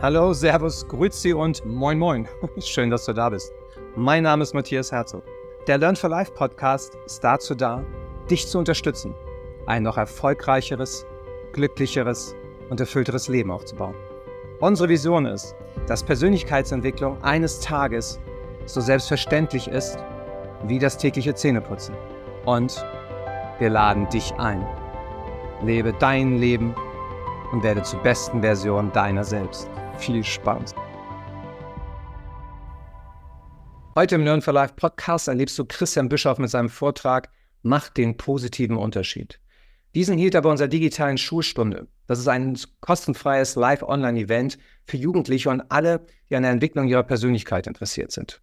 Hallo, Servus, Grüezi und Moin Moin. Schön, dass du da bist. Mein Name ist Matthias Herzog. Der Learn for Life Podcast ist dazu da, dich zu unterstützen, ein noch erfolgreicheres, glücklicheres und erfüllteres Leben aufzubauen. Unsere Vision ist, dass Persönlichkeitsentwicklung eines Tages so selbstverständlich ist wie das tägliche Zähneputzen. Und wir laden dich ein. Lebe dein Leben und werde zur besten Version deiner selbst viel Spaß. Heute im Learn for Life Podcast erlebst du Christian Bischoff mit seinem Vortrag Macht den positiven Unterschied. Diesen hielt er bei unserer digitalen Schulstunde. Das ist ein kostenfreies Live-Online-Event für Jugendliche und alle, die an der Entwicklung ihrer Persönlichkeit interessiert sind.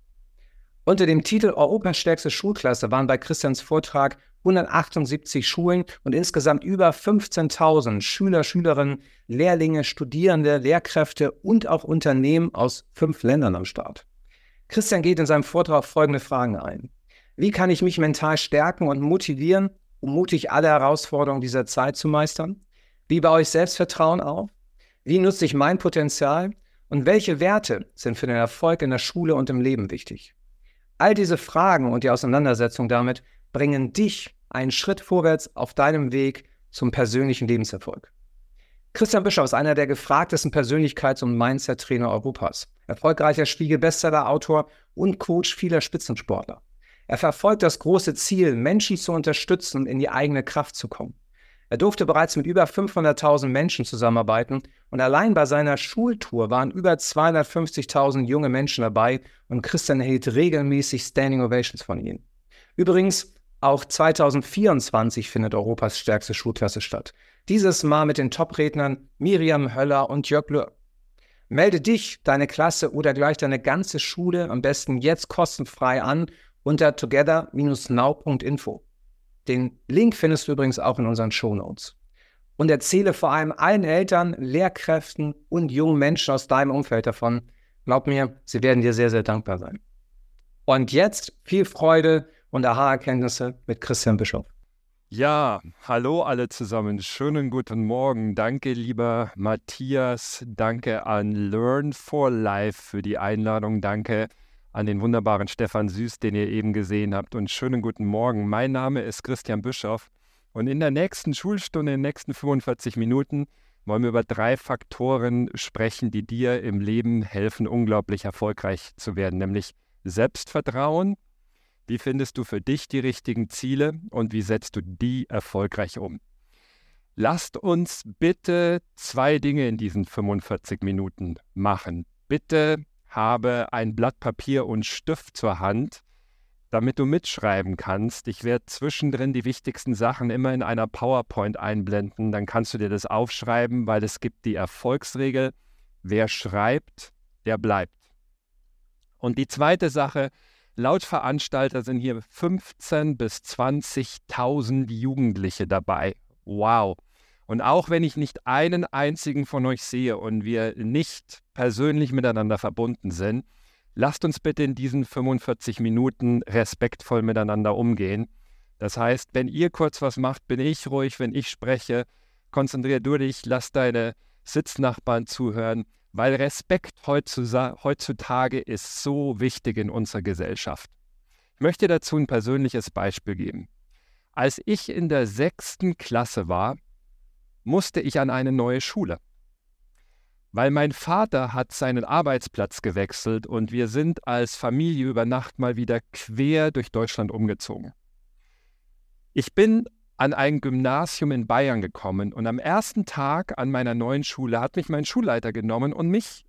Unter dem Titel Europas stärkste Schulklasse waren bei Christians Vortrag 178 Schulen und insgesamt über 15.000 Schüler, Schülerinnen, Lehrlinge, Studierende, Lehrkräfte und auch Unternehmen aus fünf Ländern am Start. Christian geht in seinem Vortrag folgende Fragen ein. Wie kann ich mich mental stärken und motivieren, um mutig alle Herausforderungen dieser Zeit zu meistern? Wie baue ich Selbstvertrauen auf? Wie nutze ich mein Potenzial? Und welche Werte sind für den Erfolg in der Schule und im Leben wichtig? All diese Fragen und die Auseinandersetzung damit bringen dich einen Schritt vorwärts auf deinem Weg zum persönlichen Lebenserfolg. Christian Bischoff ist einer der gefragtesten Persönlichkeits- und Mindset-Trainer Europas. Erfolgreicher Spiegel-Bestseller-Autor und Coach vieler Spitzensportler. Er verfolgt das große Ziel, Menschen zu unterstützen und in die eigene Kraft zu kommen. Er durfte bereits mit über 500.000 Menschen zusammenarbeiten und allein bei seiner Schultour waren über 250.000 junge Menschen dabei und Christian erhielt regelmäßig Standing Ovations von ihnen. Übrigens, auch 2024 findet Europas stärkste Schulklasse statt. Dieses Mal mit den Top-Rednern Miriam Höller und Jörg Löhr. Melde dich, deine Klasse oder gleich deine ganze Schule am besten jetzt kostenfrei an unter together-now.info. Den Link findest du übrigens auch in unseren Show Notes. Und erzähle vor allem allen Eltern, Lehrkräften und jungen Menschen aus deinem Umfeld davon. Glaub mir, sie werden dir sehr, sehr dankbar sein. Und jetzt viel Freude und Aha-Erkenntnisse mit Christian Bischof. Ja, hallo alle zusammen. Schönen guten Morgen. Danke, lieber Matthias. Danke an Learn for Life für die Einladung. Danke an den wunderbaren Stefan Süß, den ihr eben gesehen habt. Und schönen guten Morgen. Mein Name ist Christian Bischof. Und in der nächsten Schulstunde, in den nächsten 45 Minuten, wollen wir über drei Faktoren sprechen, die dir im Leben helfen, unglaublich erfolgreich zu werden. Nämlich Selbstvertrauen, wie findest du für dich die richtigen Ziele und wie setzt du die erfolgreich um? Lasst uns bitte zwei Dinge in diesen 45 Minuten machen. Bitte habe ein Blatt Papier und Stift zur Hand, damit du mitschreiben kannst. Ich werde zwischendrin die wichtigsten Sachen immer in einer PowerPoint einblenden. Dann kannst du dir das aufschreiben, weil es gibt die Erfolgsregel, wer schreibt, der bleibt. Und die zweite Sache, Laut Veranstalter sind hier 15.000 bis 20.000 Jugendliche dabei. Wow. Und auch wenn ich nicht einen einzigen von euch sehe und wir nicht persönlich miteinander verbunden sind, lasst uns bitte in diesen 45 Minuten respektvoll miteinander umgehen. Das heißt, wenn ihr kurz was macht, bin ich ruhig, wenn ich spreche, konzentrier du dich, lass deine Sitznachbarn zuhören weil Respekt heutzutage ist so wichtig in unserer Gesellschaft. Ich möchte dazu ein persönliches Beispiel geben. Als ich in der sechsten Klasse war, musste ich an eine neue Schule. Weil mein Vater hat seinen Arbeitsplatz gewechselt und wir sind als Familie über Nacht mal wieder quer durch Deutschland umgezogen. Ich bin an ein Gymnasium in Bayern gekommen und am ersten Tag an meiner neuen Schule hat mich mein Schulleiter genommen und mich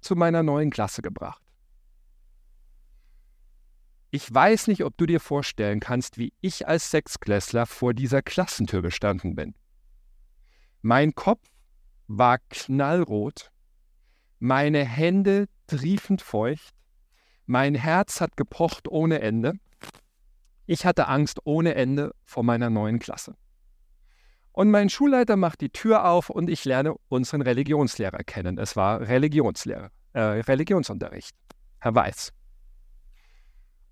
zu meiner neuen Klasse gebracht. Ich weiß nicht, ob du dir vorstellen kannst, wie ich als Sechsklässler vor dieser Klassentür gestanden bin. Mein Kopf war knallrot, meine Hände triefend feucht, mein Herz hat gepocht ohne Ende ich hatte Angst ohne Ende vor meiner neuen Klasse. Und mein Schulleiter macht die Tür auf und ich lerne unseren Religionslehrer kennen. Es war Religionslehrer, äh, Religionsunterricht, Herr Weiß.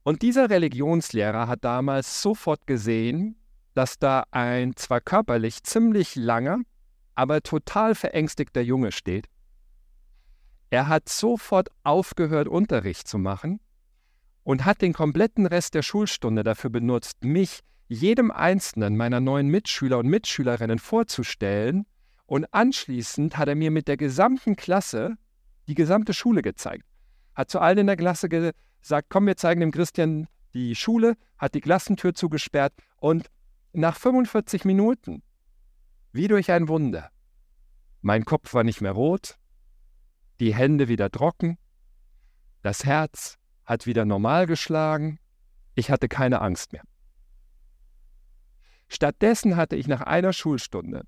Und dieser Religionslehrer hat damals sofort gesehen, dass da ein zwar körperlich ziemlich langer, aber total verängstigter Junge steht. Er hat sofort aufgehört, Unterricht zu machen und hat den kompletten Rest der Schulstunde dafür benutzt, mich jedem einzelnen meiner neuen Mitschüler und Mitschülerinnen vorzustellen. Und anschließend hat er mir mit der gesamten Klasse die gesamte Schule gezeigt. Hat zu allen in der Klasse gesagt, komm, wir zeigen dem Christian die Schule, hat die Klassentür zugesperrt und nach 45 Minuten, wie durch ein Wunder, mein Kopf war nicht mehr rot, die Hände wieder trocken, das Herz hat wieder normal geschlagen, ich hatte keine Angst mehr. Stattdessen hatte ich nach einer Schulstunde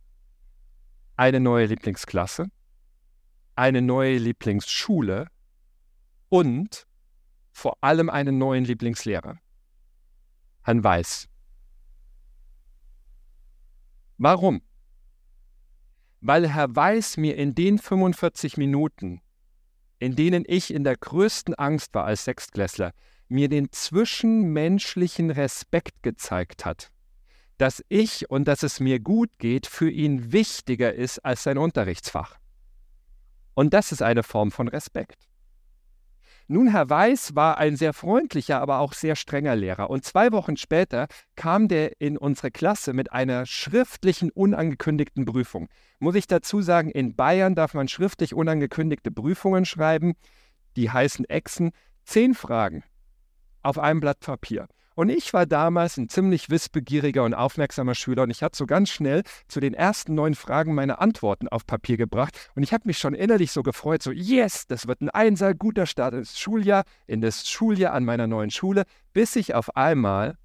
eine neue Lieblingsklasse, eine neue Lieblingsschule und vor allem einen neuen Lieblingslehrer. Herrn Weiß. Warum? Weil Herr Weiß mir in den 45 Minuten, in denen ich in der größten Angst war als Sechstklässler, mir den zwischenmenschlichen Respekt gezeigt hat, dass ich und dass es mir gut geht für ihn wichtiger ist als sein Unterrichtsfach. Und das ist eine Form von Respekt. Nun, Herr Weiß war ein sehr freundlicher, aber auch sehr strenger Lehrer. Und zwei Wochen später kam der in unsere Klasse mit einer schriftlichen, unangekündigten Prüfung. Muss ich dazu sagen, in Bayern darf man schriftlich unangekündigte Prüfungen schreiben. Die heißen Echsen. Zehn Fragen auf einem Blatt Papier. Und ich war damals ein ziemlich wissbegieriger und aufmerksamer Schüler und ich hatte so ganz schnell zu den ersten neun Fragen meine Antworten auf Papier gebracht und ich habe mich schon innerlich so gefreut, so yes, das wird ein Einser, guter Start ins Schuljahr, in das Schuljahr an meiner neuen Schule, bis ich auf einmal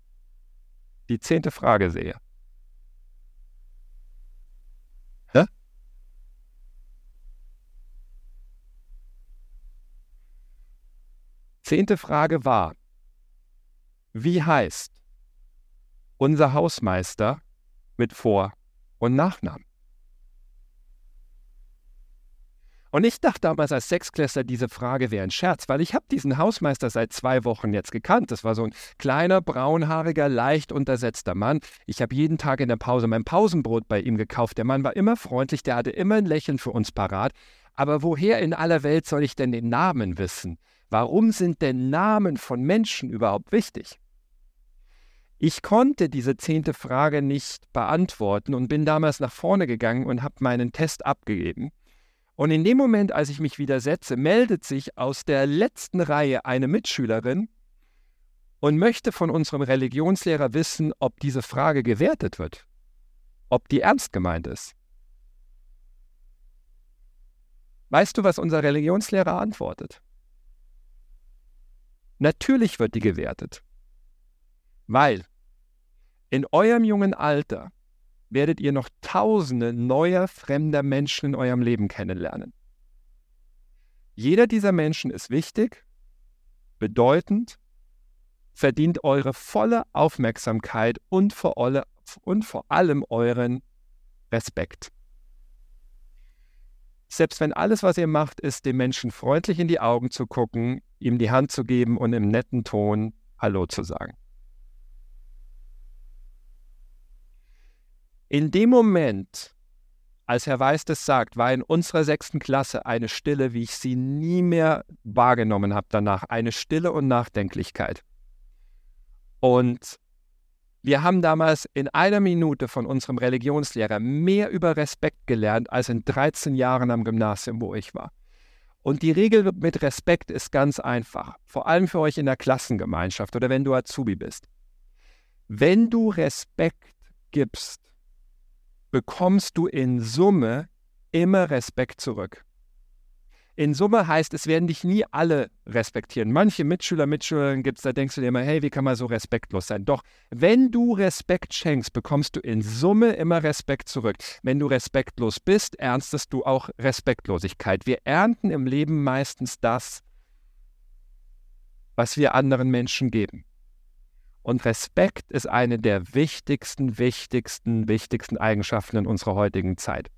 die zehnte Frage sehe. Hä? Zehnte Frage war, wie heißt unser Hausmeister mit Vor- und Nachnamen? Und ich dachte damals als Sechsklässler, diese Frage wäre ein Scherz, weil ich habe diesen Hausmeister seit zwei Wochen jetzt gekannt. Das war so ein kleiner, braunhaariger, leicht untersetzter Mann. Ich habe jeden Tag in der Pause mein Pausenbrot bei ihm gekauft. Der Mann war immer freundlich, der hatte immer ein Lächeln für uns parat. Aber woher in aller Welt soll ich denn den Namen wissen? Warum sind denn Namen von Menschen überhaupt wichtig? Ich konnte diese zehnte Frage nicht beantworten und bin damals nach vorne gegangen und habe meinen Test abgegeben. Und in dem Moment, als ich mich wieder setze, meldet sich aus der letzten Reihe eine Mitschülerin und möchte von unserem Religionslehrer wissen, ob diese Frage gewertet wird, ob die ernst gemeint ist. Weißt du, was unser Religionslehrer antwortet? Natürlich wird die gewertet. Weil in eurem jungen Alter werdet ihr noch tausende neuer fremder Menschen in eurem Leben kennenlernen. Jeder dieser Menschen ist wichtig, bedeutend, verdient eure volle Aufmerksamkeit und vor, alle, und vor allem euren Respekt. Selbst wenn alles, was ihr macht, ist, dem Menschen freundlich in die Augen zu gucken, ihm die Hand zu geben und im netten Ton Hallo zu sagen. In dem Moment, als Herr Weiß das sagt, war in unserer sechsten Klasse eine Stille, wie ich sie nie mehr wahrgenommen habe danach. Eine Stille und Nachdenklichkeit. Und wir haben damals in einer Minute von unserem Religionslehrer mehr über Respekt gelernt als in 13 Jahren am Gymnasium, wo ich war. Und die Regel mit Respekt ist ganz einfach, vor allem für euch in der Klassengemeinschaft oder wenn du Azubi bist. Wenn du Respekt gibst, bekommst du in Summe immer Respekt zurück. In Summe heißt, es werden dich nie alle respektieren. Manche Mitschüler, Mitschülerinnen gibt es, da denkst du dir immer, hey, wie kann man so respektlos sein? Doch, wenn du Respekt schenkst, bekommst du in Summe immer Respekt zurück. Wenn du respektlos bist, ernstest du auch Respektlosigkeit. Wir ernten im Leben meistens das, was wir anderen Menschen geben. Und Respekt ist eine der wichtigsten, wichtigsten, wichtigsten Eigenschaften in unserer heutigen Zeit.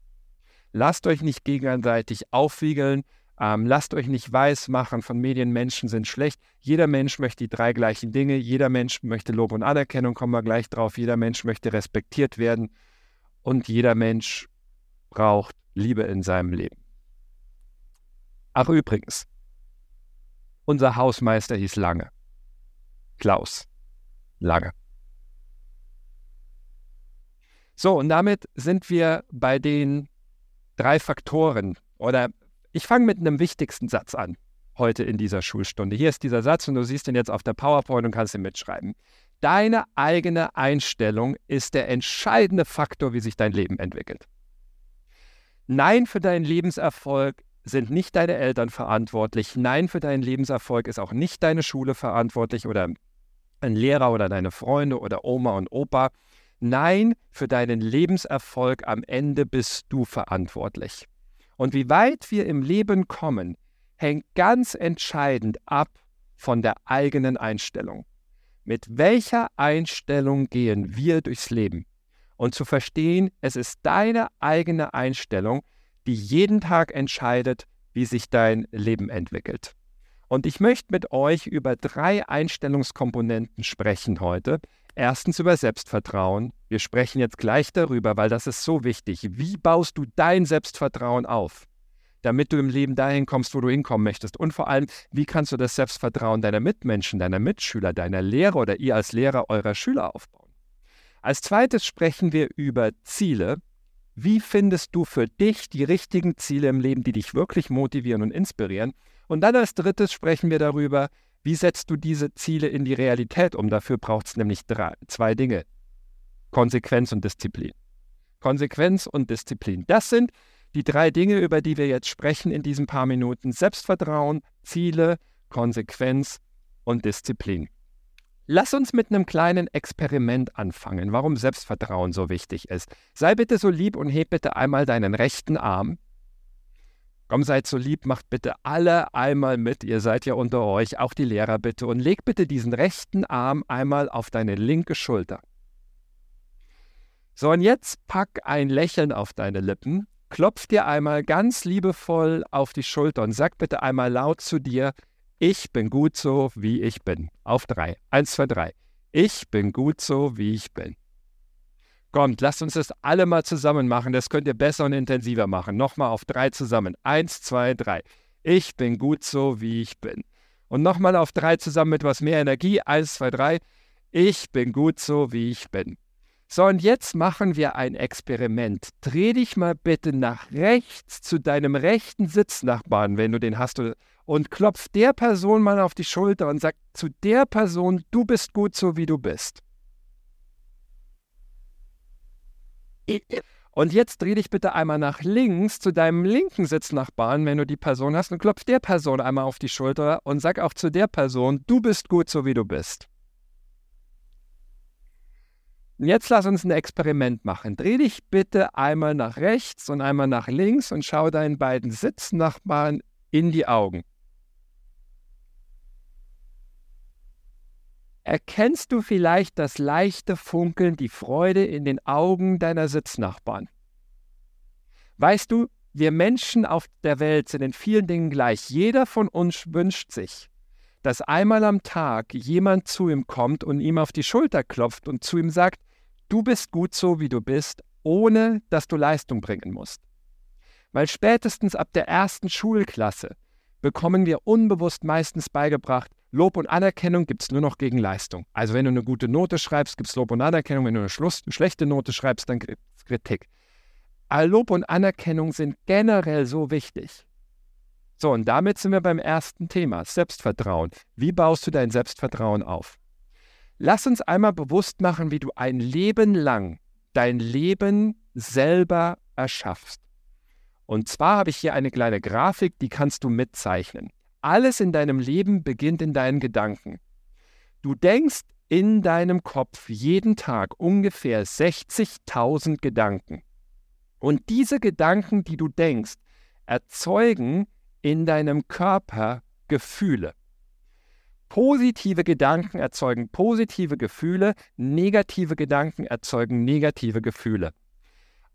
Lasst euch nicht gegenseitig aufwiegeln, ähm, lasst euch nicht weiß machen von Medien, Menschen sind schlecht. Jeder Mensch möchte die drei gleichen Dinge, jeder Mensch möchte Lob und Anerkennung, kommen wir gleich drauf, jeder Mensch möchte respektiert werden und jeder Mensch braucht Liebe in seinem Leben. Ach übrigens, unser Hausmeister hieß Lange. Klaus. Lange. So, und damit sind wir bei den drei Faktoren. Oder ich fange mit einem wichtigsten Satz an heute in dieser Schulstunde. Hier ist dieser Satz und du siehst ihn jetzt auf der PowerPoint und kannst ihn mitschreiben. Deine eigene Einstellung ist der entscheidende Faktor, wie sich dein Leben entwickelt. Nein für deinen Lebenserfolg sind nicht deine Eltern verantwortlich. Nein für deinen Lebenserfolg ist auch nicht deine Schule verantwortlich oder ein Lehrer oder deine Freunde oder Oma und Opa. Nein, für deinen Lebenserfolg am Ende bist du verantwortlich. Und wie weit wir im Leben kommen, hängt ganz entscheidend ab von der eigenen Einstellung. Mit welcher Einstellung gehen wir durchs Leben? Und zu verstehen, es ist deine eigene Einstellung, die jeden Tag entscheidet, wie sich dein Leben entwickelt. Und ich möchte mit euch über drei Einstellungskomponenten sprechen heute. Erstens über Selbstvertrauen. Wir sprechen jetzt gleich darüber, weil das ist so wichtig. Wie baust du dein Selbstvertrauen auf? damit du im Leben dahin kommst, wo du hinkommen möchtest. Und vor allem, wie kannst du das Selbstvertrauen deiner Mitmenschen, deiner Mitschüler, deiner Lehrer oder ihr als Lehrer eurer Schüler aufbauen. Als zweites sprechen wir über Ziele. Wie findest du für dich die richtigen Ziele im Leben, die dich wirklich motivieren und inspirieren? Und dann als drittes sprechen wir darüber, wie setzt du diese Ziele in die Realität um? Dafür braucht es nämlich drei, zwei Dinge. Konsequenz und Disziplin. Konsequenz und Disziplin. Das sind die drei Dinge, über die wir jetzt sprechen in diesen paar Minuten. Selbstvertrauen, Ziele, Konsequenz und Disziplin. Lass uns mit einem kleinen Experiment anfangen, warum Selbstvertrauen so wichtig ist. Sei bitte so lieb und heb bitte einmal deinen rechten Arm. Komm, seid so lieb, macht bitte alle einmal mit, ihr seid ja unter euch, auch die Lehrer bitte, und leg bitte diesen rechten Arm einmal auf deine linke Schulter. So, und jetzt pack ein Lächeln auf deine Lippen klopf dir einmal ganz liebevoll auf die Schulter und sag bitte einmal laut zu dir, ich bin gut so, wie ich bin. Auf drei. Eins, zwei, drei. Ich bin gut so, wie ich bin. Kommt, lasst uns das alle mal zusammen machen. Das könnt ihr besser und intensiver machen. Nochmal auf drei zusammen. Eins, zwei, drei. Ich bin gut so, wie ich bin. Und nochmal auf drei zusammen mit etwas mehr Energie. Eins, zwei, drei. Ich bin gut so, wie ich bin. So, und jetzt machen wir ein Experiment. Dreh dich mal bitte nach rechts zu deinem rechten Sitznachbarn, wenn du den hast, und klopf der Person mal auf die Schulter und sag zu der Person, du bist gut so, wie du bist. Und jetzt dreh dich bitte einmal nach links zu deinem linken Sitznachbarn, wenn du die Person hast, und klopf der Person einmal auf die Schulter und sag auch zu der Person, du bist gut so, wie du bist. Jetzt lass uns ein Experiment machen. Dreh dich bitte einmal nach rechts und einmal nach links und schau deinen beiden Sitznachbarn in die Augen. Erkennst du vielleicht das leichte Funkeln, die Freude in den Augen deiner Sitznachbarn? Weißt du, wir Menschen auf der Welt sind in vielen Dingen gleich. Jeder von uns wünscht sich, dass einmal am Tag jemand zu ihm kommt und ihm auf die Schulter klopft und zu ihm sagt, Du bist gut so, wie du bist, ohne dass du Leistung bringen musst. Weil spätestens ab der ersten Schulklasse bekommen wir unbewusst meistens beigebracht, Lob und Anerkennung gibt es nur noch gegen Leistung. Also wenn du eine gute Note schreibst, gibt es Lob und Anerkennung. Wenn du eine schlechte Note schreibst, dann gibt es Kritik. All Lob und Anerkennung sind generell so wichtig. So, und damit sind wir beim ersten Thema, Selbstvertrauen. Wie baust du dein Selbstvertrauen auf? Lass uns einmal bewusst machen, wie du ein Leben lang dein Leben selber erschaffst. Und zwar habe ich hier eine kleine Grafik, die kannst du mitzeichnen. Alles in deinem Leben beginnt in deinen Gedanken. Du denkst in deinem Kopf jeden Tag ungefähr 60.000 Gedanken. Und diese Gedanken, die du denkst, erzeugen in deinem Körper Gefühle. Positive Gedanken erzeugen positive Gefühle, negative Gedanken erzeugen negative Gefühle.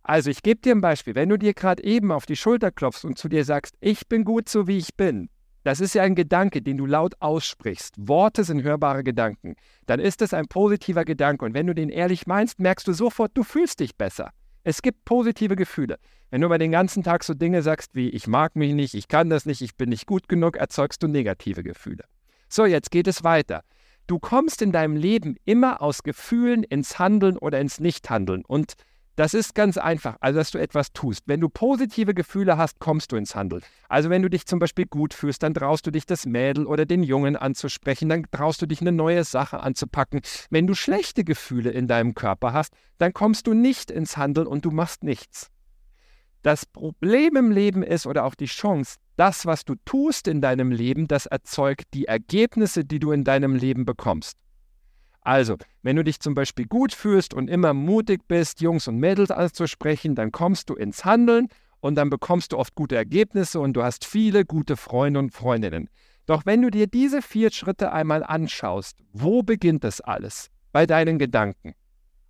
Also ich gebe dir ein Beispiel. Wenn du dir gerade eben auf die Schulter klopfst und zu dir sagst, ich bin gut so wie ich bin, das ist ja ein Gedanke, den du laut aussprichst. Worte sind hörbare Gedanken. Dann ist es ein positiver Gedanke. Und wenn du den ehrlich meinst, merkst du sofort, du fühlst dich besser. Es gibt positive Gefühle. Wenn du über den ganzen Tag so Dinge sagst wie ich mag mich nicht, ich kann das nicht, ich bin nicht gut genug, erzeugst du negative Gefühle. So, jetzt geht es weiter. Du kommst in deinem Leben immer aus Gefühlen ins Handeln oder ins Nichthandeln. Und das ist ganz einfach, also dass du etwas tust. Wenn du positive Gefühle hast, kommst du ins Handeln. Also wenn du dich zum Beispiel gut fühlst, dann traust du dich das Mädel oder den Jungen anzusprechen, dann traust du dich eine neue Sache anzupacken. Wenn du schlechte Gefühle in deinem Körper hast, dann kommst du nicht ins Handeln und du machst nichts. Das Problem im Leben ist oder auch die Chance, das, was du tust in deinem Leben, das erzeugt die Ergebnisse, die du in deinem Leben bekommst. Also, wenn du dich zum Beispiel gut fühlst und immer mutig bist, Jungs und Mädels anzusprechen, dann kommst du ins Handeln und dann bekommst du oft gute Ergebnisse und du hast viele gute Freunde und Freundinnen. Doch wenn du dir diese vier Schritte einmal anschaust, wo beginnt das alles? Bei deinen Gedanken.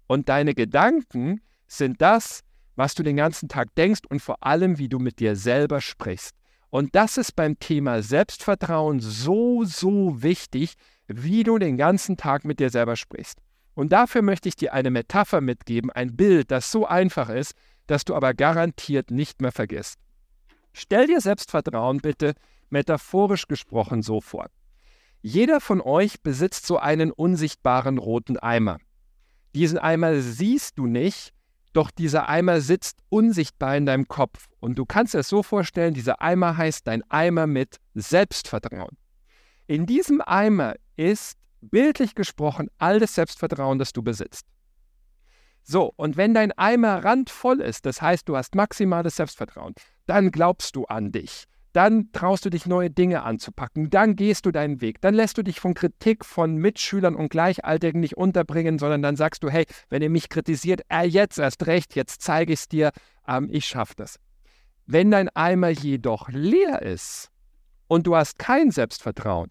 Und deine Gedanken sind das, was du den ganzen Tag denkst und vor allem, wie du mit dir selber sprichst. Und das ist beim Thema Selbstvertrauen so, so wichtig, wie du den ganzen Tag mit dir selber sprichst. Und dafür möchte ich dir eine Metapher mitgeben, ein Bild, das so einfach ist, dass du aber garantiert nicht mehr vergisst. Stell dir Selbstvertrauen bitte metaphorisch gesprochen so vor. Jeder von euch besitzt so einen unsichtbaren roten Eimer. Diesen Eimer siehst du nicht, doch dieser Eimer sitzt unsichtbar in deinem Kopf. Und du kannst es so vorstellen, dieser Eimer heißt dein Eimer mit Selbstvertrauen. In diesem Eimer ist bildlich gesprochen all das Selbstvertrauen, das du besitzt. So, und wenn dein Eimer randvoll ist, das heißt, du hast maximales Selbstvertrauen, dann glaubst du an dich. Dann traust du dich, neue Dinge anzupacken. Dann gehst du deinen Weg. Dann lässt du dich von Kritik von Mitschülern und Gleichaltrigen nicht unterbringen, sondern dann sagst du, hey, wenn ihr mich kritisiert, äh, jetzt erst recht, jetzt zeige ich es dir, ähm, ich schaffe das. Wenn dein Eimer jedoch leer ist und du hast kein Selbstvertrauen,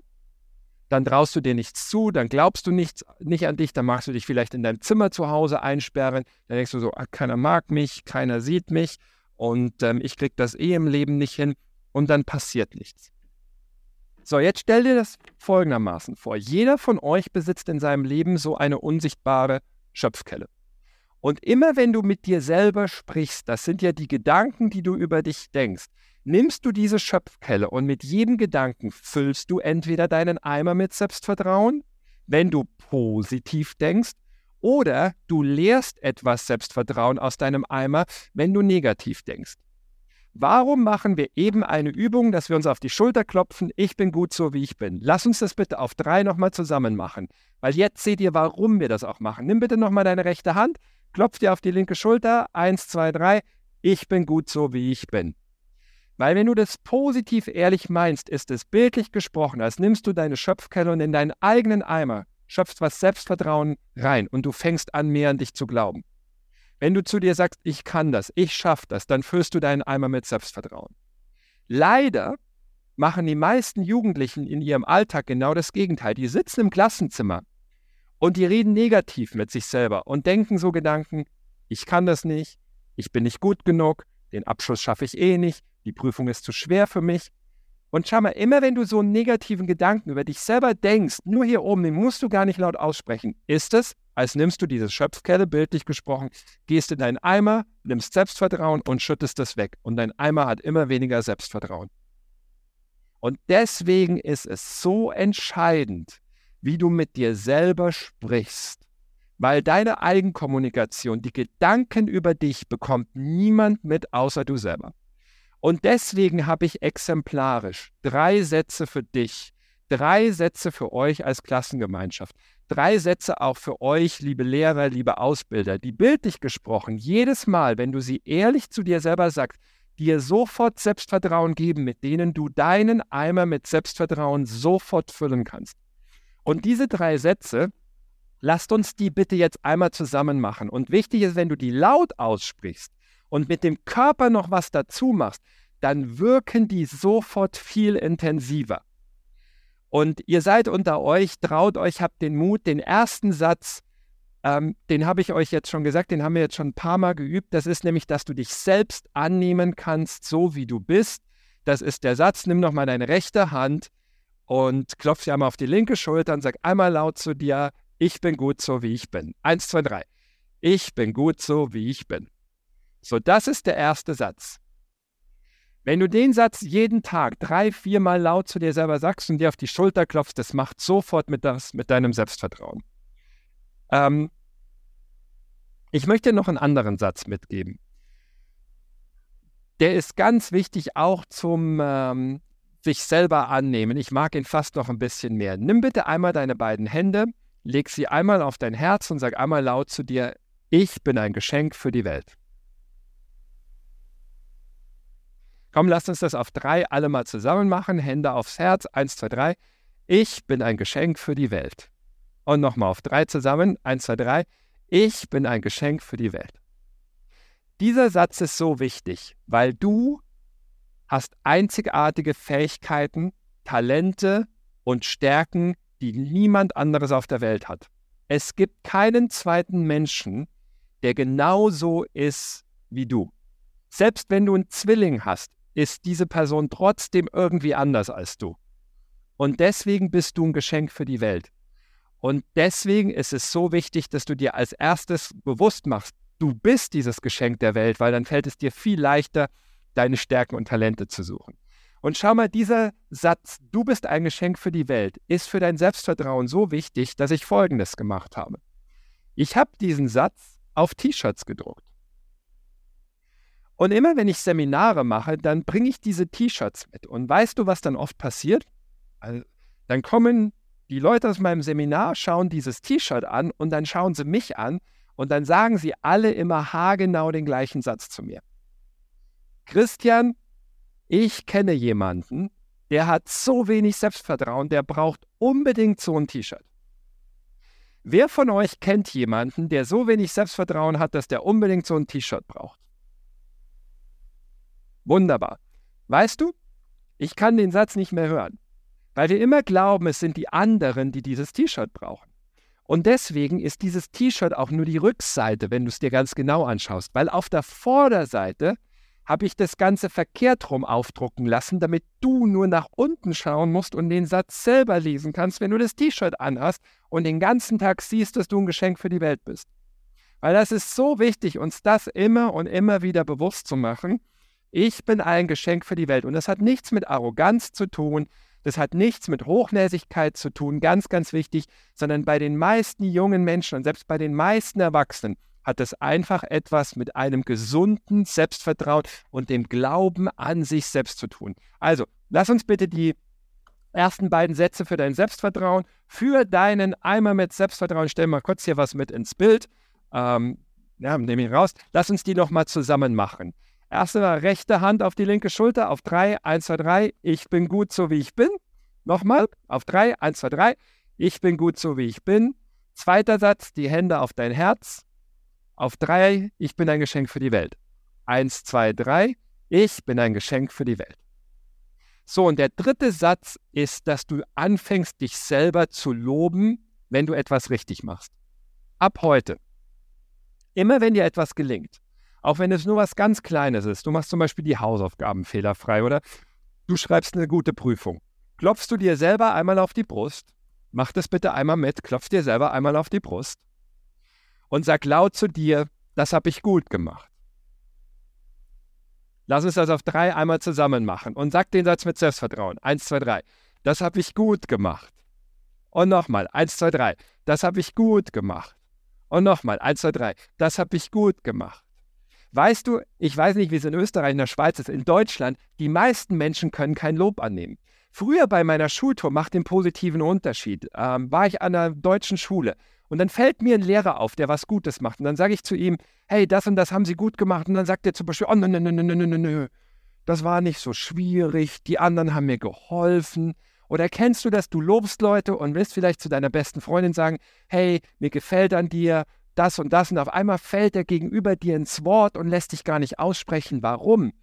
dann traust du dir nichts zu, dann glaubst du nichts, nicht an dich, dann machst du dich vielleicht in deinem Zimmer zu Hause einsperren, dann denkst du so, ah, keiner mag mich, keiner sieht mich und ähm, ich krieg das eh im Leben nicht hin und dann passiert nichts. So, jetzt stell dir das folgendermaßen vor. Jeder von euch besitzt in seinem Leben so eine unsichtbare Schöpfkelle. Und immer wenn du mit dir selber sprichst, das sind ja die Gedanken, die du über dich denkst, nimmst du diese Schöpfkelle und mit jedem Gedanken füllst du entweder deinen Eimer mit Selbstvertrauen, wenn du positiv denkst, oder du leerst etwas Selbstvertrauen aus deinem Eimer, wenn du negativ denkst. Warum machen wir eben eine Übung, dass wir uns auf die Schulter klopfen, ich bin gut so, wie ich bin? Lass uns das bitte auf drei nochmal zusammen machen, weil jetzt seht ihr, warum wir das auch machen. Nimm bitte nochmal deine rechte Hand, klopf dir auf die linke Schulter, eins, zwei, drei, ich bin gut so, wie ich bin. Weil wenn du das positiv ehrlich meinst, ist es bildlich gesprochen, als nimmst du deine Schöpfkelle und in deinen eigenen Eimer schöpfst was Selbstvertrauen rein und du fängst an, mehr an dich zu glauben. Wenn du zu dir sagst, ich kann das, ich schaffe das, dann füllst du deinen Eimer mit Selbstvertrauen. Leider machen die meisten Jugendlichen in ihrem Alltag genau das Gegenteil. Die sitzen im Klassenzimmer und die reden negativ mit sich selber und denken so Gedanken, ich kann das nicht, ich bin nicht gut genug, den Abschluss schaffe ich eh nicht, die Prüfung ist zu schwer für mich. Und schau mal, immer wenn du so einen negativen Gedanken über dich selber denkst, nur hier oben, den musst du gar nicht laut aussprechen, ist es, als nimmst du diese Schöpfkelle, bildlich gesprochen, gehst in deinen Eimer, nimmst Selbstvertrauen und schüttest das weg. Und dein Eimer hat immer weniger Selbstvertrauen. Und deswegen ist es so entscheidend, wie du mit dir selber sprichst. Weil deine Eigenkommunikation, die Gedanken über dich bekommt niemand mit außer du selber. Und deswegen habe ich exemplarisch drei Sätze für dich, drei Sätze für euch als Klassengemeinschaft, drei Sätze auch für euch, liebe Lehrer, liebe Ausbilder, die bildlich gesprochen jedes Mal, wenn du sie ehrlich zu dir selber sagst, dir sofort Selbstvertrauen geben, mit denen du deinen Eimer mit Selbstvertrauen sofort füllen kannst. Und diese drei Sätze, lasst uns die bitte jetzt einmal zusammen machen. Und wichtig ist, wenn du die laut aussprichst, und mit dem Körper noch was dazu machst, dann wirken die sofort viel intensiver. Und ihr seid unter euch, traut euch, habt den Mut, den ersten Satz, ähm, den habe ich euch jetzt schon gesagt, den haben wir jetzt schon ein paar Mal geübt. Das ist nämlich, dass du dich selbst annehmen kannst, so wie du bist. Das ist der Satz, nimm noch mal deine rechte Hand und klopf dir einmal auf die linke Schulter und sag einmal laut zu dir, ich bin gut so, wie ich bin. Eins, zwei, drei. Ich bin gut so, wie ich bin. So, das ist der erste Satz. Wenn du den Satz jeden Tag drei, viermal laut zu dir selber sagst und dir auf die Schulter klopfst, das macht sofort mit, das, mit deinem Selbstvertrauen. Ähm, ich möchte noch einen anderen Satz mitgeben. Der ist ganz wichtig auch zum ähm, sich selber annehmen. Ich mag ihn fast noch ein bisschen mehr. Nimm bitte einmal deine beiden Hände, leg sie einmal auf dein Herz und sag einmal laut zu dir, ich bin ein Geschenk für die Welt. Komm, lass uns das auf drei alle mal zusammen machen. Hände aufs Herz. Eins, zwei, drei. Ich bin ein Geschenk für die Welt. Und nochmal auf drei zusammen. Eins, zwei, drei. Ich bin ein Geschenk für die Welt. Dieser Satz ist so wichtig, weil du hast einzigartige Fähigkeiten, Talente und Stärken, die niemand anderes auf der Welt hat. Es gibt keinen zweiten Menschen, der genauso ist wie du. Selbst wenn du einen Zwilling hast, ist diese Person trotzdem irgendwie anders als du. Und deswegen bist du ein Geschenk für die Welt. Und deswegen ist es so wichtig, dass du dir als erstes bewusst machst, du bist dieses Geschenk der Welt, weil dann fällt es dir viel leichter, deine Stärken und Talente zu suchen. Und schau mal, dieser Satz, du bist ein Geschenk für die Welt, ist für dein Selbstvertrauen so wichtig, dass ich Folgendes gemacht habe. Ich habe diesen Satz auf T-Shirts gedruckt. Und immer wenn ich Seminare mache, dann bringe ich diese T-Shirts mit. Und weißt du, was dann oft passiert? Also, dann kommen die Leute aus meinem Seminar, schauen dieses T-Shirt an und dann schauen sie mich an und dann sagen sie alle immer haargenau den gleichen Satz zu mir. Christian, ich kenne jemanden, der hat so wenig Selbstvertrauen, der braucht unbedingt so ein T-Shirt. Wer von euch kennt jemanden, der so wenig Selbstvertrauen hat, dass der unbedingt so ein T-Shirt braucht? Wunderbar. Weißt du, ich kann den Satz nicht mehr hören, weil wir immer glauben, es sind die anderen, die dieses T-Shirt brauchen. Und deswegen ist dieses T-Shirt auch nur die Rückseite, wenn du es dir ganz genau anschaust, weil auf der Vorderseite habe ich das Ganze verkehrt rum aufdrucken lassen, damit du nur nach unten schauen musst und den Satz selber lesen kannst, wenn du das T-Shirt anhast und den ganzen Tag siehst, dass du ein Geschenk für die Welt bist. Weil das ist so wichtig, uns das immer und immer wieder bewusst zu machen, ich bin ein Geschenk für die Welt. Und das hat nichts mit Arroganz zu tun, das hat nichts mit Hochnäsigkeit zu tun, ganz, ganz wichtig, sondern bei den meisten jungen Menschen und selbst bei den meisten Erwachsenen hat es einfach etwas mit einem gesunden Selbstvertrauen und dem Glauben an sich selbst zu tun. Also, lass uns bitte die ersten beiden Sätze für dein Selbstvertrauen, für deinen Eimer mit Selbstvertrauen, stell mal kurz hier was mit ins Bild. Ähm, ja, nehme ich raus. Lass uns die nochmal zusammen machen. Erste Mal rechte Hand auf die linke Schulter auf drei, eins, zwei, drei. Ich bin gut so wie ich bin. Nochmal auf drei, eins, zwei, drei. Ich bin gut so wie ich bin. Zweiter Satz, die Hände auf dein Herz. Auf drei, ich bin ein Geschenk für die Welt. Eins, zwei, drei. Ich bin ein Geschenk für die Welt. So, und der dritte Satz ist, dass du anfängst, dich selber zu loben, wenn du etwas richtig machst. Ab heute. Immer wenn dir etwas gelingt, auch wenn es nur was ganz Kleines ist. Du machst zum Beispiel die Hausaufgaben fehlerfrei oder du schreibst eine gute Prüfung. Klopfst du dir selber einmal auf die Brust? Mach das bitte einmal mit. Klopf dir selber einmal auf die Brust. Und sag laut zu dir, das habe ich gut gemacht. Lass uns das auf drei einmal zusammen machen und sag den Satz mit Selbstvertrauen. Eins, zwei, drei. Das habe ich gut gemacht. Und nochmal. Eins, zwei, drei. Das habe ich gut gemacht. Und nochmal. Eins, zwei, drei. Das habe ich gut gemacht. Weißt du, ich weiß nicht, wie es in Österreich, in der Schweiz ist, in Deutschland, die meisten Menschen können kein Lob annehmen. Früher bei meiner Schultour macht den positiven Unterschied. Ähm, war ich an einer deutschen Schule und dann fällt mir ein Lehrer auf, der was Gutes macht. Und dann sage ich zu ihm, hey, das und das haben Sie gut gemacht. Und dann sagt er zum Beispiel, oh, nö, nö, nö, nö, nö, nö, das war nicht so schwierig, die anderen haben mir geholfen. Oder kennst du das, du lobst Leute und willst vielleicht zu deiner besten Freundin sagen, hey, mir gefällt an dir, das und das und auf einmal fällt er gegenüber dir ins Wort und lässt dich gar nicht aussprechen. Warum?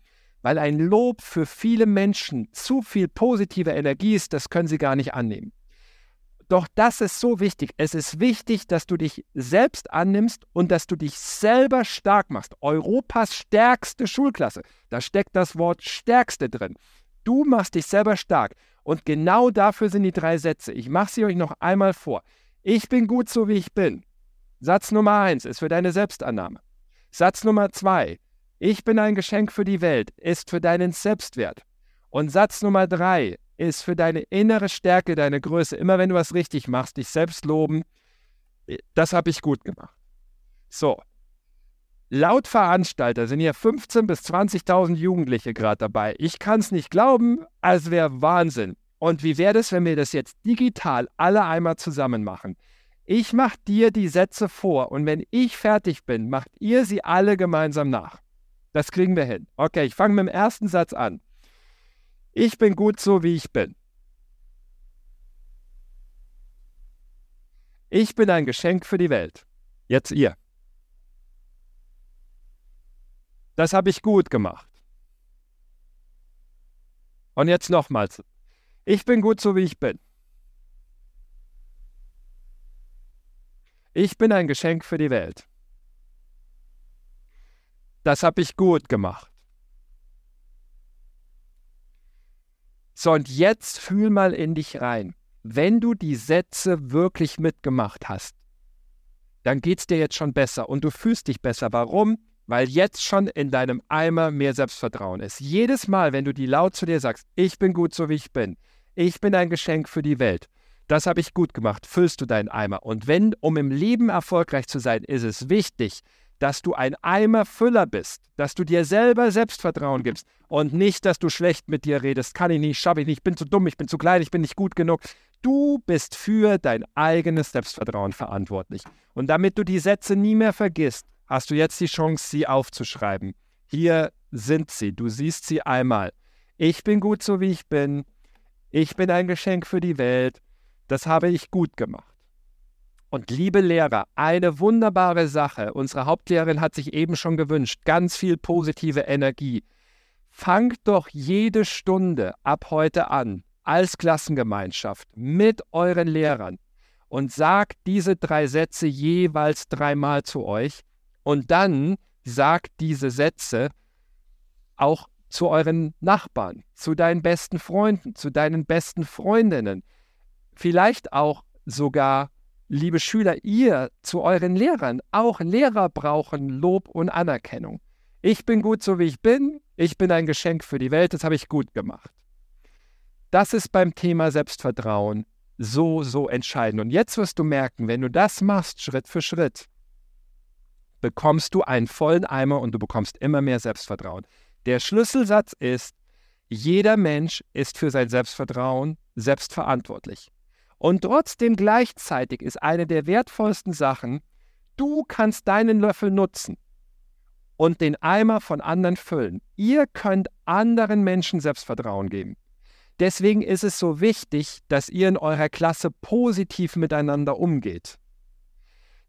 Weil ein Lob für viele Menschen zu viel positive Energie ist, das können sie gar nicht annehmen. Doch das ist so wichtig. Es ist wichtig, dass du dich selbst annimmst und dass du dich selber stark machst. Europas stärkste Schulklasse. Da steckt das Wort stärkste drin. Du machst dich selber stark. Und genau dafür sind die drei Sätze. Ich mache sie euch noch einmal vor. Ich bin gut so, wie ich bin. Satz Nummer eins ist für deine Selbstannahme. Satz Nummer zwei, Ich bin ein Geschenk für die Welt ist für deinen Selbstwert. Und Satz Nummer drei ist für deine innere Stärke, deine Größe. Immer wenn du was richtig machst, dich selbst loben, das habe ich gut gemacht. So. Laut Veranstalter sind hier 15.000 bis 20.000 Jugendliche gerade dabei. Ich kann es nicht glauben, als wäre Wahnsinn. Und wie wäre es, wenn wir das jetzt digital alle einmal zusammen machen? Ich mache dir die Sätze vor und wenn ich fertig bin, macht ihr sie alle gemeinsam nach. Das kriegen wir hin. Okay, ich fange mit dem ersten Satz an. Ich bin gut so, wie ich bin. Ich bin ein Geschenk für die Welt. Jetzt ihr. Das habe ich gut gemacht. Und jetzt nochmals. Ich bin gut so, wie ich bin. Ich bin ein Geschenk für die Welt. Das habe ich gut gemacht. So, und jetzt fühl mal in dich rein. Wenn du die Sätze wirklich mitgemacht hast, dann geht es dir jetzt schon besser und du fühlst dich besser. Warum? Weil jetzt schon in deinem Eimer mehr Selbstvertrauen ist. Jedes Mal, wenn du die laut zu dir sagst, ich bin gut so wie ich bin, ich bin ein Geschenk für die Welt, das habe ich gut gemacht, füllst du deinen Eimer. Und wenn, um im Leben erfolgreich zu sein, ist es wichtig, dass du ein Eimerfüller bist, dass du dir selber Selbstvertrauen gibst und nicht, dass du schlecht mit dir redest, kann ich nicht, schaffe ich nicht, bin zu dumm, ich bin zu klein, ich bin nicht gut genug. Du bist für dein eigenes Selbstvertrauen verantwortlich. Und damit du die Sätze nie mehr vergisst, hast du jetzt die Chance, sie aufzuschreiben. Hier sind sie, du siehst sie einmal. Ich bin gut so, wie ich bin. Ich bin ein Geschenk für die Welt. Das habe ich gut gemacht. Und liebe Lehrer, eine wunderbare Sache. Unsere Hauptlehrerin hat sich eben schon gewünscht, ganz viel positive Energie. Fangt doch jede Stunde ab heute an, als Klassengemeinschaft, mit euren Lehrern und sagt diese drei Sätze jeweils dreimal zu euch. Und dann sagt diese Sätze auch zu euren Nachbarn, zu deinen besten Freunden, zu deinen besten Freundinnen, vielleicht auch sogar liebe Schüler, ihr zu euren Lehrern. Auch Lehrer brauchen Lob und Anerkennung. Ich bin gut so, wie ich bin. Ich bin ein Geschenk für die Welt. Das habe ich gut gemacht. Das ist beim Thema Selbstvertrauen so, so entscheidend. Und jetzt wirst du merken, wenn du das machst, Schritt für Schritt, bekommst du einen vollen Eimer und du bekommst immer mehr Selbstvertrauen. Der Schlüsselsatz ist, jeder Mensch ist für sein Selbstvertrauen selbstverantwortlich. Und trotzdem gleichzeitig ist eine der wertvollsten Sachen, du kannst deinen Löffel nutzen und den Eimer von anderen füllen. Ihr könnt anderen Menschen Selbstvertrauen geben. Deswegen ist es so wichtig, dass ihr in eurer Klasse positiv miteinander umgeht.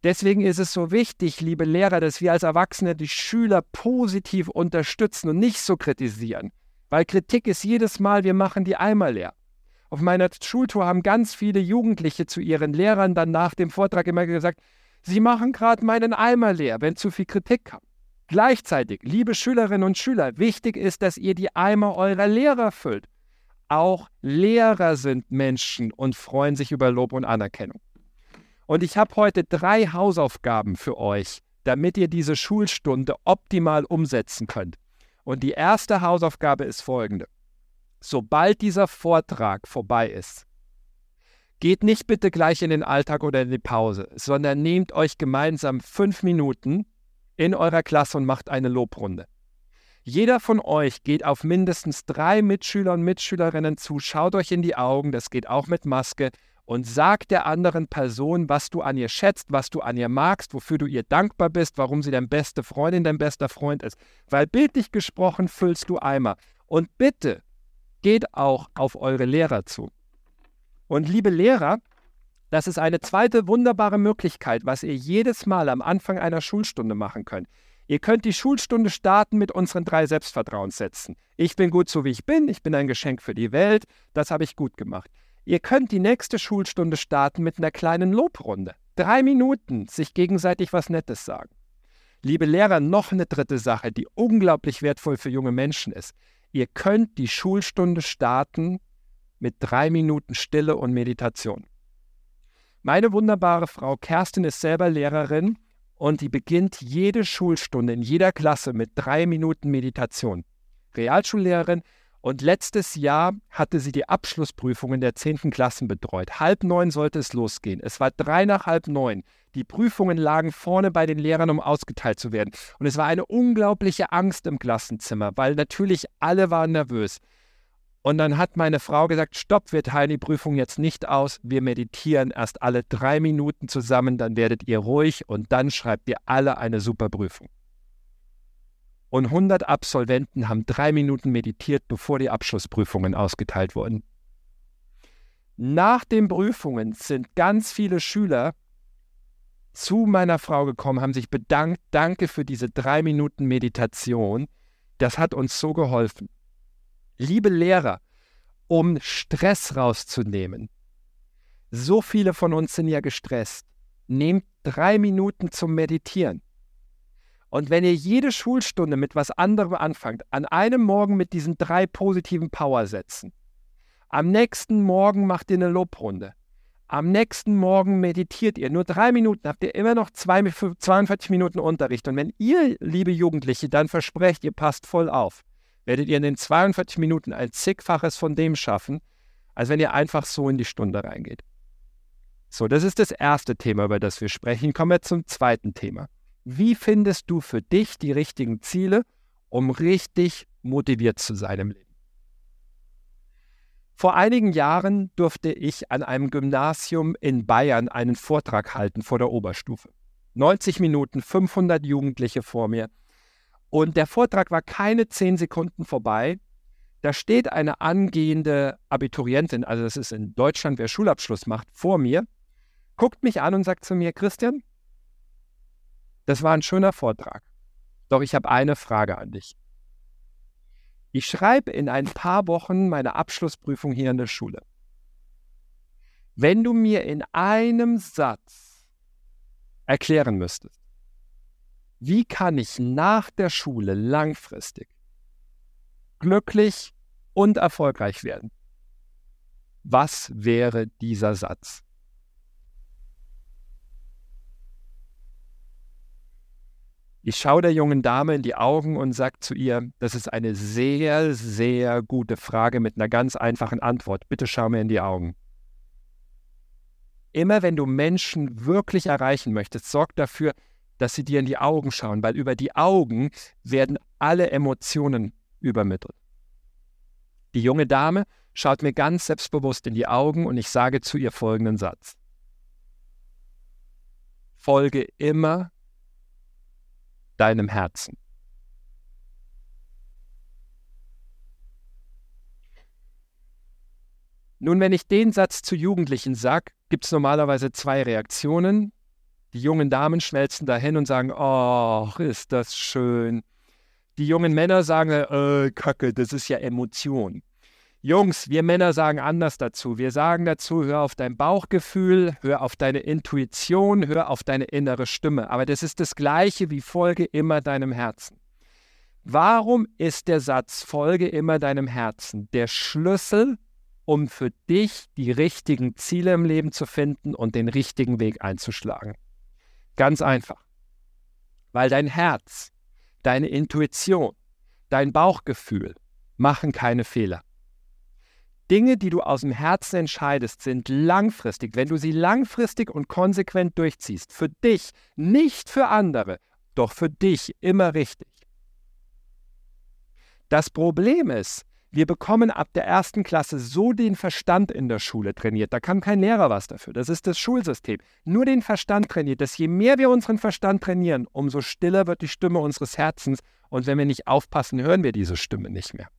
Deswegen ist es so wichtig, liebe Lehrer, dass wir als Erwachsene die Schüler positiv unterstützen und nicht so kritisieren. Weil Kritik ist jedes Mal, wir machen die Eimer leer. Auf meiner Schultour haben ganz viele Jugendliche zu ihren Lehrern dann nach dem Vortrag immer gesagt, Sie machen gerade meinen Eimer leer, wenn zu viel Kritik kam. Gleichzeitig, liebe Schülerinnen und Schüler, wichtig ist, dass ihr die Eimer eurer Lehrer füllt. Auch Lehrer sind Menschen und freuen sich über Lob und Anerkennung. Und ich habe heute drei Hausaufgaben für euch, damit ihr diese Schulstunde optimal umsetzen könnt. Und die erste Hausaufgabe ist folgende sobald dieser Vortrag vorbei ist, geht nicht bitte gleich in den Alltag oder in die Pause, sondern nehmt euch gemeinsam fünf Minuten in eurer Klasse und macht eine Lobrunde. Jeder von euch geht auf mindestens drei Mitschüler und Mitschülerinnen zu, schaut euch in die Augen, das geht auch mit Maske, und sagt der anderen Person, was du an ihr schätzt, was du an ihr magst, wofür du ihr dankbar bist, warum sie deine beste Freundin, dein bester Freund ist. Weil bildlich gesprochen füllst du Eimer. Und bitte geht auch auf eure Lehrer zu. Und liebe Lehrer, das ist eine zweite wunderbare Möglichkeit, was ihr jedes Mal am Anfang einer Schulstunde machen könnt. Ihr könnt die Schulstunde starten mit unseren drei Selbstvertrauenssätzen. Ich bin gut so wie ich bin, ich bin ein Geschenk für die Welt, das habe ich gut gemacht. Ihr könnt die nächste Schulstunde starten mit einer kleinen Lobrunde. Drei Minuten sich gegenseitig was Nettes sagen. Liebe Lehrer, noch eine dritte Sache, die unglaublich wertvoll für junge Menschen ist. Ihr könnt die Schulstunde starten mit drei Minuten Stille und Meditation. Meine wunderbare Frau Kerstin ist selber Lehrerin und die beginnt jede Schulstunde in jeder Klasse mit drei Minuten Meditation. Realschullehrerin und letztes Jahr hatte sie die Abschlussprüfungen der 10. Klassen betreut. Halb neun sollte es losgehen. Es war drei nach halb neun. Die Prüfungen lagen vorne bei den Lehrern, um ausgeteilt zu werden. Und es war eine unglaubliche Angst im Klassenzimmer, weil natürlich alle waren nervös. Und dann hat meine Frau gesagt, stopp, wir teilen die Prüfung jetzt nicht aus, wir meditieren erst alle drei Minuten zusammen, dann werdet ihr ruhig und dann schreibt ihr alle eine super Prüfung. Und 100 Absolventen haben drei Minuten meditiert, bevor die Abschlussprüfungen ausgeteilt wurden. Nach den Prüfungen sind ganz viele Schüler zu meiner Frau gekommen, haben sich bedankt, danke für diese drei Minuten Meditation, das hat uns so geholfen liebe Lehrer, um Stress rauszunehmen. So viele von uns sind ja gestresst. Nehmt drei Minuten zum Meditieren. Und wenn ihr jede Schulstunde mit was anderem anfangt, an einem Morgen mit diesen drei positiven Powersätzen, am nächsten Morgen macht ihr eine Lobrunde, am nächsten Morgen meditiert ihr, nur drei Minuten habt ihr immer noch zwei, 42 Minuten Unterricht. Und wenn ihr, liebe Jugendliche, dann versprecht, ihr passt voll auf, werdet ihr in den 42 Minuten ein zigfaches von dem schaffen, als wenn ihr einfach so in die Stunde reingeht. So, das ist das erste Thema, über das wir sprechen. Kommen wir zum zweiten Thema. Wie findest du für dich die richtigen Ziele, um richtig motiviert zu sein im Leben? Vor einigen Jahren durfte ich an einem Gymnasium in Bayern einen Vortrag halten vor der Oberstufe. 90 Minuten, 500 Jugendliche vor mir. Und der Vortrag war keine zehn Sekunden vorbei. Da steht eine angehende Abiturientin, also das ist in Deutschland, wer Schulabschluss macht, vor mir, guckt mich an und sagt zu mir, Christian, das war ein schöner Vortrag. Doch ich habe eine Frage an dich. Ich schreibe in ein paar Wochen meine Abschlussprüfung hier in der Schule. Wenn du mir in einem Satz erklären müsstest, wie kann ich nach der Schule langfristig glücklich und erfolgreich werden? Was wäre dieser Satz? Ich schaue der jungen Dame in die Augen und sage zu ihr, das ist eine sehr, sehr gute Frage mit einer ganz einfachen Antwort. Bitte schau mir in die Augen. Immer wenn du Menschen wirklich erreichen möchtest, sorg dafür, dass sie dir in die Augen schauen, weil über die Augen werden alle Emotionen übermittelt. Die junge Dame schaut mir ganz selbstbewusst in die Augen und ich sage zu ihr folgenden Satz. Folge immer deinem Herzen. Nun, wenn ich den Satz zu Jugendlichen sage, gibt es normalerweise zwei Reaktionen. Die jungen Damen schmelzen dahin und sagen, oh, ist das schön. Die jungen Männer sagen, äh, Kacke, das ist ja Emotion. Jungs, wir Männer sagen anders dazu. Wir sagen dazu, hör auf dein Bauchgefühl, hör auf deine Intuition, hör auf deine innere Stimme. Aber das ist das gleiche wie folge immer deinem Herzen. Warum ist der Satz folge immer deinem Herzen der Schlüssel, um für dich die richtigen Ziele im Leben zu finden und den richtigen Weg einzuschlagen? Ganz einfach. Weil dein Herz, deine Intuition, dein Bauchgefühl machen keine Fehler. Dinge, die du aus dem Herzen entscheidest, sind langfristig, wenn du sie langfristig und konsequent durchziehst, für dich, nicht für andere, doch für dich immer richtig. Das Problem ist, wir bekommen ab der ersten Klasse so den Verstand in der Schule trainiert. Da kann kein Lehrer was dafür. Das ist das Schulsystem. Nur den Verstand trainiert. Dass je mehr wir unseren Verstand trainieren, umso stiller wird die Stimme unseres Herzens. Und wenn wir nicht aufpassen, hören wir diese Stimme nicht mehr.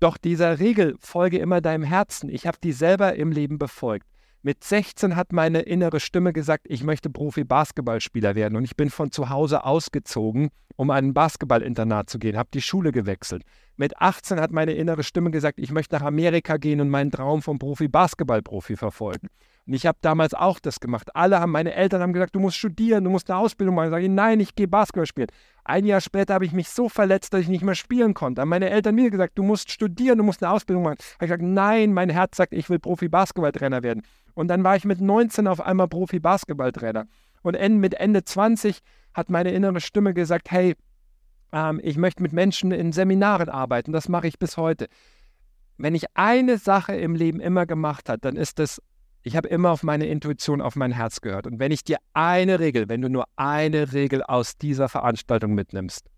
Doch dieser Regel folge immer deinem Herzen. Ich habe die selber im Leben befolgt. Mit 16 hat meine innere Stimme gesagt, ich möchte Profi-Basketballspieler werden. Und ich bin von zu Hause ausgezogen, um an ein Basketballinternat zu gehen, habe die Schule gewechselt. Mit 18 hat meine innere Stimme gesagt, ich möchte nach Amerika gehen und meinen Traum vom Profi-Basketball-Profi verfolgen. Und ich habe damals auch das gemacht. Alle haben, meine Eltern haben gesagt, du musst studieren, du musst eine Ausbildung machen. Ich sage, nein, ich gehe Basketball spielen. Ein Jahr später habe ich mich so verletzt, dass ich nicht mehr spielen konnte. Haben meine Eltern mir gesagt, du musst studieren, du musst eine Ausbildung machen. Habe ich gesagt, nein, mein Herz sagt, ich will Profi-Basketballtrainer werden. Und dann war ich mit 19 auf einmal Profi-Basketballtrainer. Und mit Ende 20 hat meine innere Stimme gesagt, hey, ähm, ich möchte mit Menschen in Seminaren arbeiten. Das mache ich bis heute. Wenn ich eine Sache im Leben immer gemacht habe, dann ist es, ich habe immer auf meine Intuition, auf mein Herz gehört. Und wenn ich dir eine Regel, wenn du nur eine Regel aus dieser Veranstaltung mitnimmst,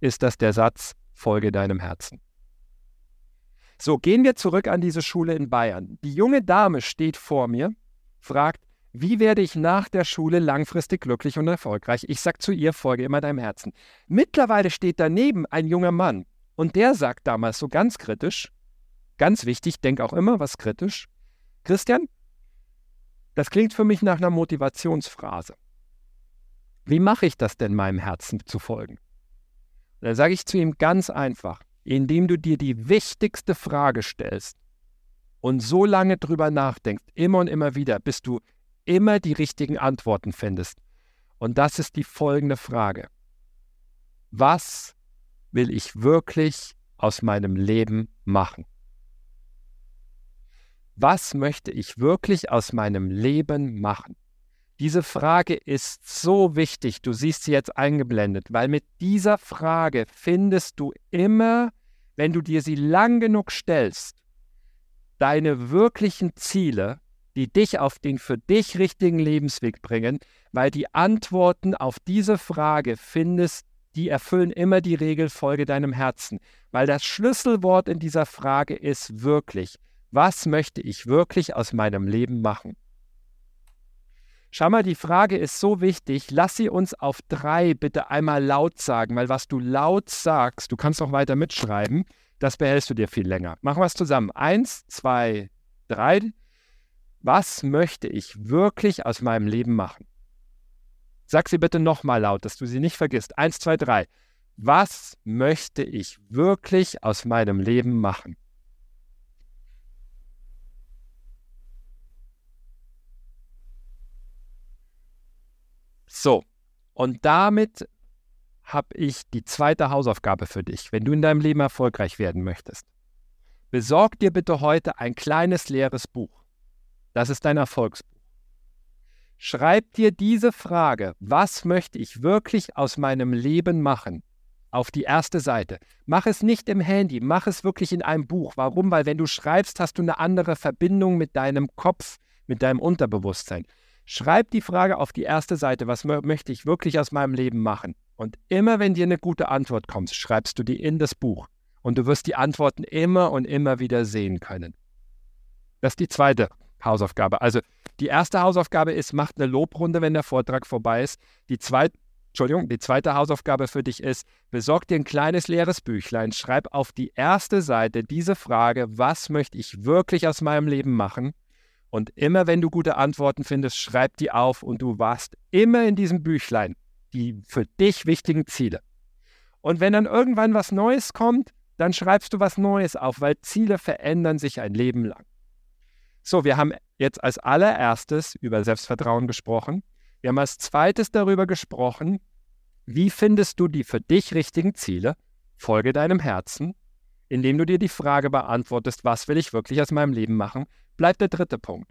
ist das der Satz, folge deinem Herzen. So, gehen wir zurück an diese Schule in Bayern. Die junge Dame steht vor mir, fragt, wie werde ich nach der Schule langfristig glücklich und erfolgreich? Ich sage zu ihr, folge immer deinem Herzen. Mittlerweile steht daneben ein junger Mann und der sagt damals so ganz kritisch, ganz wichtig, denk auch immer was kritisch, Christian, das klingt für mich nach einer Motivationsphrase. Wie mache ich das denn, meinem Herzen zu folgen? Dann sage ich zu ihm ganz einfach, indem du dir die wichtigste Frage stellst und so lange drüber nachdenkst, immer und immer wieder, bis du immer die richtigen Antworten findest. Und das ist die folgende Frage. Was will ich wirklich aus meinem Leben machen? Was möchte ich wirklich aus meinem Leben machen? Diese Frage ist so wichtig, du siehst sie jetzt eingeblendet, weil mit dieser Frage findest du immer, wenn du dir sie lang genug stellst, deine wirklichen Ziele die dich auf den für dich richtigen Lebensweg bringen, weil die Antworten auf diese Frage findest, die erfüllen immer die Regel Folge deinem Herzen, weil das Schlüsselwort in dieser Frage ist wirklich, was möchte ich wirklich aus meinem Leben machen? Schau mal, die Frage ist so wichtig. Lass sie uns auf drei bitte einmal laut sagen, weil was du laut sagst, du kannst auch weiter mitschreiben, das behältst du dir viel länger. Machen wir es zusammen. Eins, zwei, drei. Was möchte ich wirklich aus meinem Leben machen? Sag sie bitte nochmal laut, dass du sie nicht vergisst. Eins, zwei, drei. Was möchte ich wirklich aus meinem Leben machen? So, und damit habe ich die zweite Hausaufgabe für dich, wenn du in deinem Leben erfolgreich werden möchtest. Besorg dir bitte heute ein kleines leeres Buch. Das ist dein Erfolgsbuch. Schreib dir diese Frage, was möchte ich wirklich aus meinem Leben machen, auf die erste Seite. Mach es nicht im Handy, mach es wirklich in einem Buch. Warum? Weil wenn du schreibst, hast du eine andere Verbindung mit deinem Kopf, mit deinem Unterbewusstsein. Schreib die Frage auf die erste Seite, was möchte ich wirklich aus meinem Leben machen? Und immer wenn dir eine gute Antwort kommt, schreibst du die in das Buch. Und du wirst die Antworten immer und immer wieder sehen können. Das ist die zweite Hausaufgabe. Also die erste Hausaufgabe ist, mach eine Lobrunde, wenn der Vortrag vorbei ist. Die zweite, Entschuldigung, die zweite Hausaufgabe für dich ist, besorg dir ein kleines leeres Büchlein, schreib auf die erste Seite diese Frage, was möchte ich wirklich aus meinem Leben machen? Und immer wenn du gute Antworten findest, schreib die auf und du warst immer in diesem Büchlein die für dich wichtigen Ziele. Und wenn dann irgendwann was Neues kommt, dann schreibst du was Neues auf, weil Ziele verändern sich ein Leben lang. So, wir haben jetzt als allererstes über Selbstvertrauen gesprochen. Wir haben als zweites darüber gesprochen, wie findest du die für dich richtigen Ziele? Folge deinem Herzen, indem du dir die Frage beantwortest, was will ich wirklich aus meinem Leben machen? Bleibt der dritte Punkt.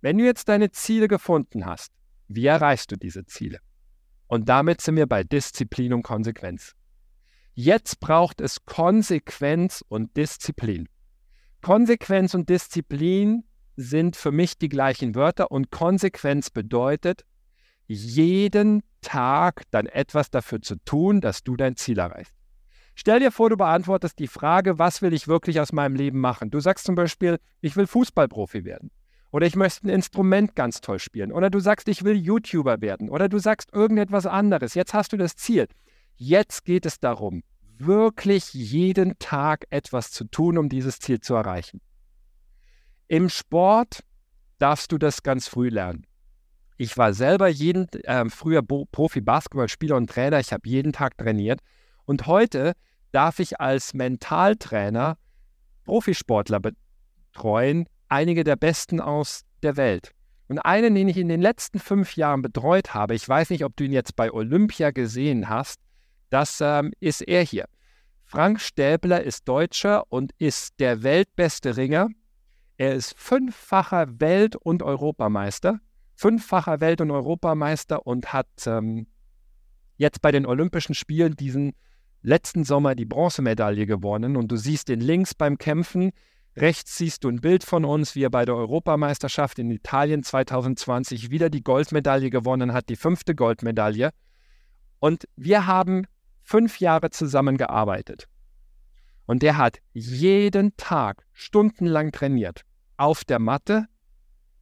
Wenn du jetzt deine Ziele gefunden hast, wie erreichst du diese Ziele? Und damit sind wir bei Disziplin und Konsequenz. Jetzt braucht es Konsequenz und Disziplin. Konsequenz und Disziplin sind für mich die gleichen Wörter und Konsequenz bedeutet, jeden Tag dann etwas dafür zu tun, dass du dein Ziel erreichst. Stell dir vor, du beantwortest die Frage, was will ich wirklich aus meinem Leben machen? Du sagst zum Beispiel, ich will Fußballprofi werden. Oder ich möchte ein Instrument ganz toll spielen. Oder du sagst, ich will YouTuber werden. Oder du sagst irgendetwas anderes. Jetzt hast du das Ziel. Jetzt geht es darum, wirklich jeden Tag etwas zu tun, um dieses Ziel zu erreichen. Im Sport darfst du das ganz früh lernen. Ich war selber jeden, äh, früher Profi-Basketballspieler und Trainer. Ich habe jeden Tag trainiert. Und heute darf ich als Mentaltrainer Profisportler betreuen, einige der besten aus der Welt. Und einen, den ich in den letzten fünf Jahren betreut habe, ich weiß nicht, ob du ihn jetzt bei Olympia gesehen hast, das ähm, ist er hier. Frank Stäbler ist Deutscher und ist der weltbeste Ringer er ist fünffacher Welt- und Europameister fünffacher Welt- und Europameister und hat ähm, jetzt bei den Olympischen Spielen diesen letzten Sommer die Bronzemedaille gewonnen. Und du siehst ihn links beim Kämpfen. Rechts siehst du ein Bild von uns, wie er bei der Europameisterschaft in Italien 2020 wieder die Goldmedaille gewonnen hat, die fünfte Goldmedaille. Und wir haben fünf Jahre zusammengearbeitet. Und der hat jeden Tag stundenlang trainiert. Auf der Matte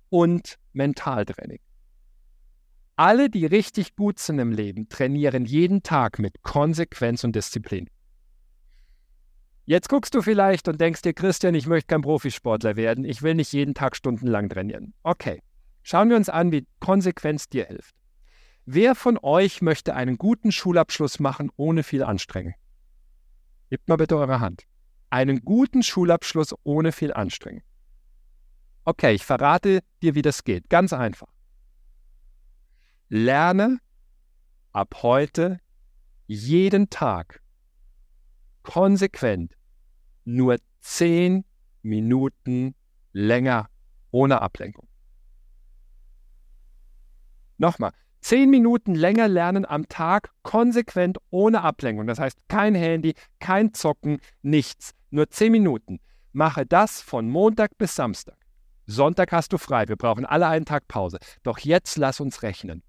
und Mentaltraining. Alle, die richtig gut sind im Leben, trainieren jeden Tag mit Konsequenz und Disziplin. Jetzt guckst du vielleicht und denkst dir, Christian, ich möchte kein Profisportler werden, ich will nicht jeden Tag stundenlang trainieren. Okay, schauen wir uns an, wie Konsequenz dir hilft. Wer von euch möchte einen guten Schulabschluss machen ohne viel Anstrengung? Gebt mal bitte eure Hand. Einen guten Schulabschluss ohne viel Anstrengung. Okay, ich verrate dir, wie das geht. Ganz einfach. Lerne ab heute jeden Tag konsequent nur zehn Minuten länger ohne Ablenkung. Nochmal, zehn Minuten länger lernen am Tag konsequent ohne Ablenkung. Das heißt, kein Handy, kein Zocken, nichts. Nur zehn Minuten. Mache das von Montag bis Samstag. Sonntag hast du frei. Wir brauchen alle einen Tag Pause. Doch jetzt lass uns rechnen.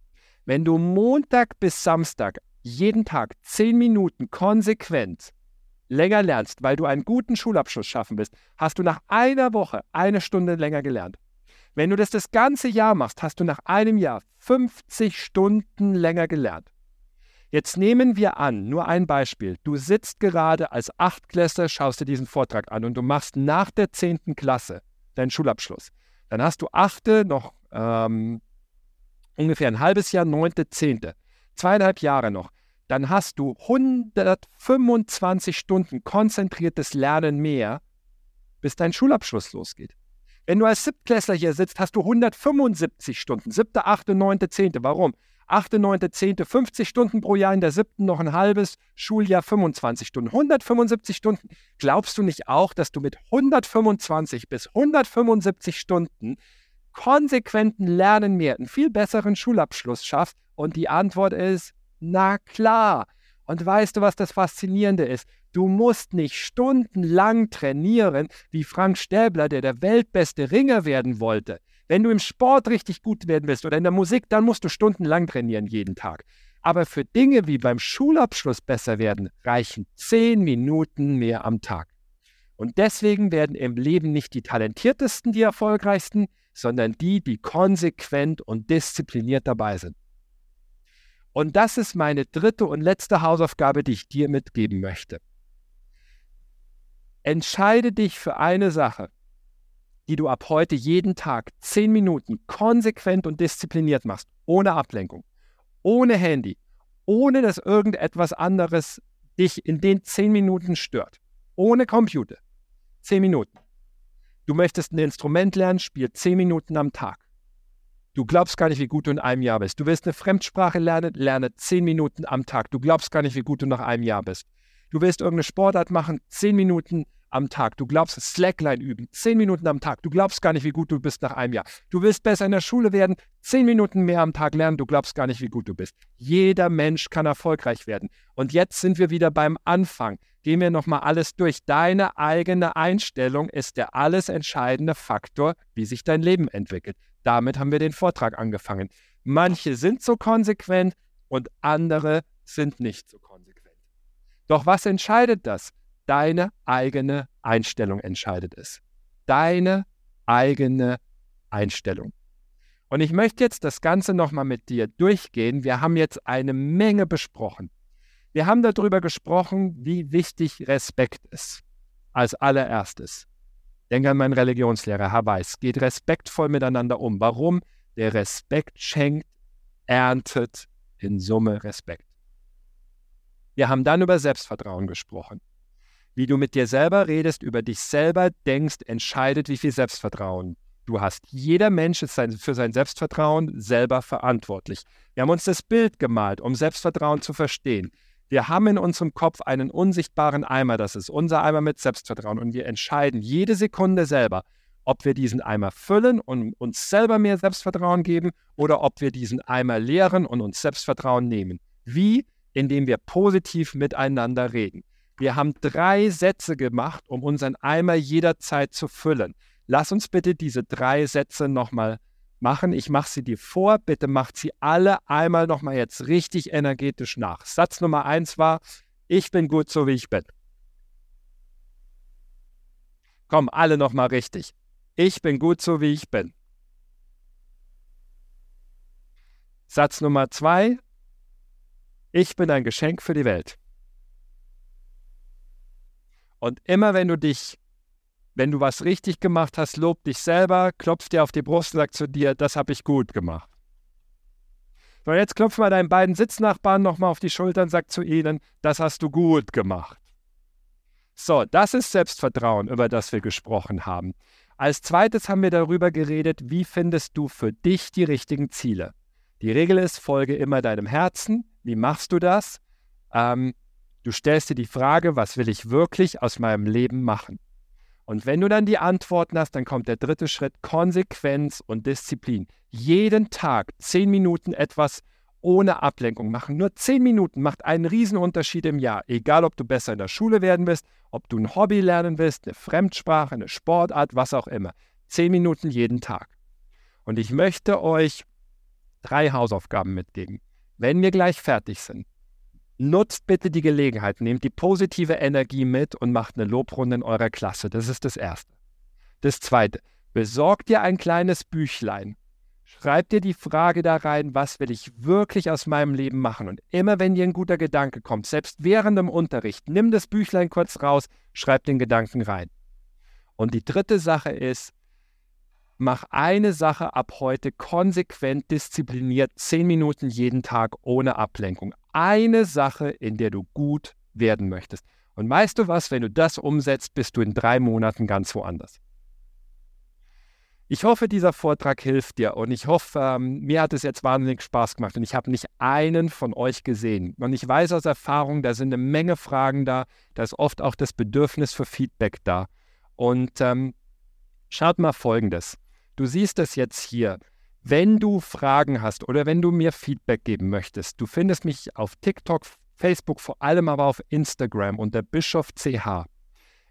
Wenn du Montag bis Samstag jeden Tag zehn Minuten konsequent länger lernst, weil du einen guten Schulabschluss schaffen willst, hast du nach einer Woche eine Stunde länger gelernt. Wenn du das das ganze Jahr machst, hast du nach einem Jahr 50 Stunden länger gelernt. Jetzt nehmen wir an, nur ein Beispiel. Du sitzt gerade als Achtklässler, schaust dir diesen Vortrag an und du machst nach der 10. Klasse deinen Schulabschluss. Dann hast du achte noch ähm, ungefähr ein halbes Jahr, neunte, zehnte, zweieinhalb Jahre noch, dann hast du 125 Stunden konzentriertes Lernen mehr, bis dein Schulabschluss losgeht. Wenn du als Siebtklässler hier sitzt, hast du 175 Stunden. Siebte, achte, neunte, zehnte. Warum? Achte, neunte, zehnte, 50 Stunden pro Jahr, in der siebten noch ein halbes Schuljahr 25 Stunden. 175 Stunden. Glaubst du nicht auch, dass du mit 125 bis 175 Stunden konsequenten Lernen mehr, einen viel besseren Schulabschluss schaffst? Und die Antwort ist, na klar. Und weißt du, was das Faszinierende ist? Du musst nicht stundenlang trainieren wie Frank Stäbler, der der weltbeste Ringer werden wollte. Wenn du im Sport richtig gut werden willst oder in der Musik, dann musst du stundenlang trainieren jeden Tag. Aber für Dinge wie beim Schulabschluss besser werden, reichen zehn Minuten mehr am Tag. Und deswegen werden im Leben nicht die talentiertesten die erfolgreichsten, sondern die, die konsequent und diszipliniert dabei sind. Und das ist meine dritte und letzte Hausaufgabe, die ich dir mitgeben möchte. Entscheide dich für eine Sache, die du ab heute jeden Tag zehn Minuten konsequent und diszipliniert machst, ohne Ablenkung, ohne Handy, ohne dass irgendetwas anderes dich in den zehn Minuten stört, ohne Computer. Zehn Minuten. Du möchtest ein Instrument lernen, spiel zehn Minuten am Tag. Du glaubst gar nicht, wie gut du in einem Jahr bist. Du willst eine Fremdsprache lernen, lerne zehn Minuten am Tag. Du glaubst gar nicht, wie gut du nach einem Jahr bist. Du willst irgendeine Sportart machen, zehn Minuten am Tag. Du glaubst, Slackline üben, zehn Minuten am Tag. Du glaubst gar nicht, wie gut du bist nach einem Jahr. Du willst besser in der Schule werden, zehn Minuten mehr am Tag lernen. Du glaubst gar nicht, wie gut du bist. Jeder Mensch kann erfolgreich werden. Und jetzt sind wir wieder beim Anfang gehen wir nochmal alles durch. Deine eigene Einstellung ist der alles entscheidende Faktor, wie sich dein Leben entwickelt. Damit haben wir den Vortrag angefangen. Manche sind so konsequent und andere sind nicht so konsequent. Doch was entscheidet das? Deine eigene Einstellung entscheidet es. Deine eigene Einstellung. Und ich möchte jetzt das Ganze nochmal mit dir durchgehen. Wir haben jetzt eine Menge besprochen. Wir haben darüber gesprochen, wie wichtig Respekt ist. Als allererstes. Denke an meinen Religionslehrer, Herr Weiß. Geht respektvoll miteinander um. Warum? Der Respekt schenkt, erntet in Summe Respekt. Wir haben dann über Selbstvertrauen gesprochen. Wie du mit dir selber redest, über dich selber denkst, entscheidet, wie viel Selbstvertrauen du hast. Jeder Mensch ist für sein Selbstvertrauen selber verantwortlich. Wir haben uns das Bild gemalt, um Selbstvertrauen zu verstehen. Wir haben in unserem Kopf einen unsichtbaren Eimer, das ist unser Eimer mit Selbstvertrauen und wir entscheiden jede Sekunde selber, ob wir diesen Eimer füllen und uns selber mehr Selbstvertrauen geben oder ob wir diesen Eimer leeren und uns Selbstvertrauen nehmen. Wie? Indem wir positiv miteinander reden. Wir haben drei Sätze gemacht, um unseren Eimer jederzeit zu füllen. Lass uns bitte diese drei Sätze nochmal machen. Ich mache sie dir vor. Bitte macht sie alle einmal nochmal jetzt richtig energetisch nach. Satz Nummer eins war, ich bin gut so wie ich bin. Komm, alle nochmal richtig. Ich bin gut so wie ich bin. Satz Nummer zwei. Ich bin ein Geschenk für die Welt. Und immer wenn du dich, wenn du was richtig gemacht hast, lob dich selber, klopf dir auf die Brust und sag zu dir, das habe ich gut gemacht. So, jetzt klopf mal deinen beiden Sitznachbarn nochmal auf die Schultern, sag zu ihnen, das hast du gut gemacht. So, das ist Selbstvertrauen, über das wir gesprochen haben. Als zweites haben wir darüber geredet, wie findest du für dich die richtigen Ziele. Die Regel ist, folge immer deinem Herzen. Wie machst du das? Ähm, Du stellst dir die Frage, was will ich wirklich aus meinem Leben machen? Und wenn du dann die Antworten hast, dann kommt der dritte Schritt, Konsequenz und Disziplin. Jeden Tag zehn Minuten etwas ohne Ablenkung machen. Nur zehn Minuten macht einen Riesenunterschied im Jahr. Egal, ob du besser in der Schule werden willst, ob du ein Hobby lernen willst, eine Fremdsprache, eine Sportart, was auch immer. Zehn Minuten jeden Tag. Und ich möchte euch drei Hausaufgaben mitgeben. Wenn wir gleich fertig sind, Nutzt bitte die Gelegenheit, nehmt die positive Energie mit und macht eine Lobrunde in eurer Klasse. Das ist das Erste. Das Zweite, besorgt dir ein kleines Büchlein. Schreibt dir die Frage da rein, was will ich wirklich aus meinem Leben machen? Und immer wenn dir ein guter Gedanke kommt, selbst während dem Unterricht, nimm das Büchlein kurz raus, schreib den Gedanken rein. Und die dritte Sache ist, mach eine Sache ab heute konsequent diszipliniert, zehn Minuten jeden Tag ohne Ablenkung eine Sache, in der du gut werden möchtest. Und weißt du was, wenn du das umsetzt, bist du in drei Monaten ganz woanders. Ich hoffe, dieser Vortrag hilft dir und ich hoffe, ähm, mir hat es jetzt wahnsinnig Spaß gemacht und ich habe nicht einen von euch gesehen. Und ich weiß aus Erfahrung, da sind eine Menge Fragen da, da ist oft auch das Bedürfnis für Feedback da. Und ähm, schaut mal Folgendes. Du siehst es jetzt hier. Wenn du Fragen hast oder wenn du mir Feedback geben möchtest, du findest mich auf TikTok, Facebook, vor allem aber auf Instagram unter Bischof CH.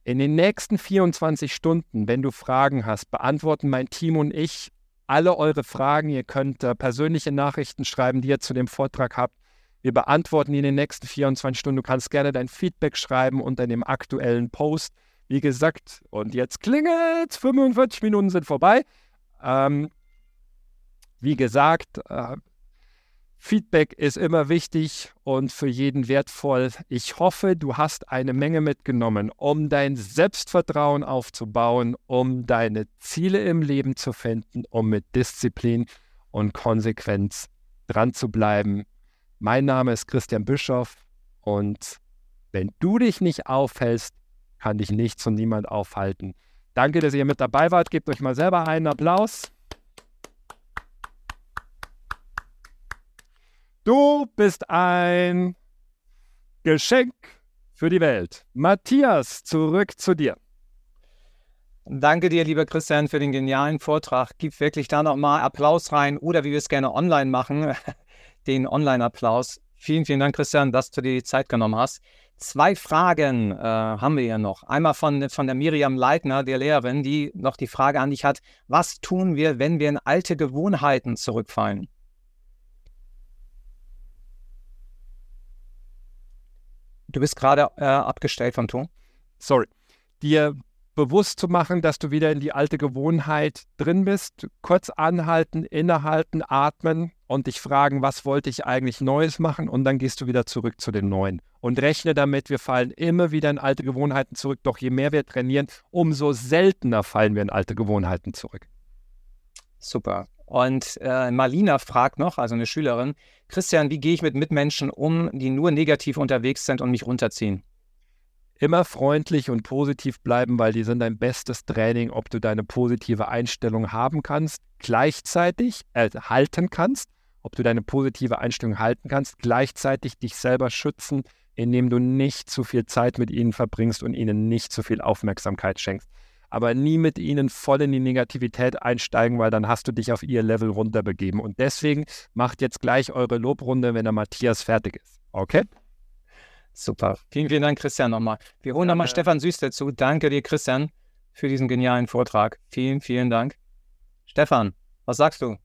In den nächsten 24 Stunden, wenn du Fragen hast, beantworten mein Team und ich alle eure Fragen. Ihr könnt äh, persönliche Nachrichten schreiben, die ihr zu dem Vortrag habt. Wir beantworten die in den nächsten 24 Stunden. Du kannst gerne dein Feedback schreiben unter dem aktuellen Post. Wie gesagt, und jetzt klingelt 45 Minuten sind vorbei. Ähm, wie gesagt, äh, Feedback ist immer wichtig und für jeden wertvoll. Ich hoffe, du hast eine Menge mitgenommen, um dein Selbstvertrauen aufzubauen, um deine Ziele im Leben zu finden, um mit Disziplin und Konsequenz dran zu bleiben. Mein Name ist Christian Bischoff und wenn du dich nicht aufhältst, kann dich nichts und niemand aufhalten. Danke, dass ihr mit dabei wart. Gebt euch mal selber einen Applaus. Du bist ein Geschenk für die Welt. Matthias, zurück zu dir. Danke dir, lieber Christian, für den genialen Vortrag. Gib wirklich da nochmal Applaus rein oder wie wir es gerne online machen, den Online-Applaus. Vielen, vielen Dank, Christian, dass du dir die Zeit genommen hast. Zwei Fragen äh, haben wir hier noch. Einmal von, von der Miriam Leitner, der Lehrerin, die noch die Frage an dich hat, was tun wir, wenn wir in alte Gewohnheiten zurückfallen? Du bist gerade äh, abgestellt vom Ton. Sorry. Dir bewusst zu machen, dass du wieder in die alte Gewohnheit drin bist. Kurz anhalten, innehalten, atmen und dich fragen, was wollte ich eigentlich Neues machen? Und dann gehst du wieder zurück zu den Neuen. Und rechne damit, wir fallen immer wieder in alte Gewohnheiten zurück. Doch je mehr wir trainieren, umso seltener fallen wir in alte Gewohnheiten zurück. Super. Und äh, Marlina fragt noch, also eine Schülerin, Christian, wie gehe ich mit Mitmenschen um, die nur negativ unterwegs sind und mich runterziehen? Immer freundlich und positiv bleiben, weil die sind dein bestes Training, ob du deine positive Einstellung haben kannst, gleichzeitig äh, halten kannst, ob du deine positive Einstellung halten kannst, gleichzeitig dich selber schützen, indem du nicht zu viel Zeit mit ihnen verbringst und ihnen nicht zu viel Aufmerksamkeit schenkst. aber nie mit ihnen voll in die Negativität einsteigen, weil dann hast du dich auf ihr Level runterbegeben. Und deswegen macht jetzt gleich eure Lobrunde, wenn der Matthias fertig ist. Okay? Super. Vielen, vielen Dank, Christian, nochmal. Wir holen nochmal Stefan Süß dazu. Danke dir, Christian, für diesen genialen Vortrag. Vielen, vielen Dank. Stefan, was sagst du?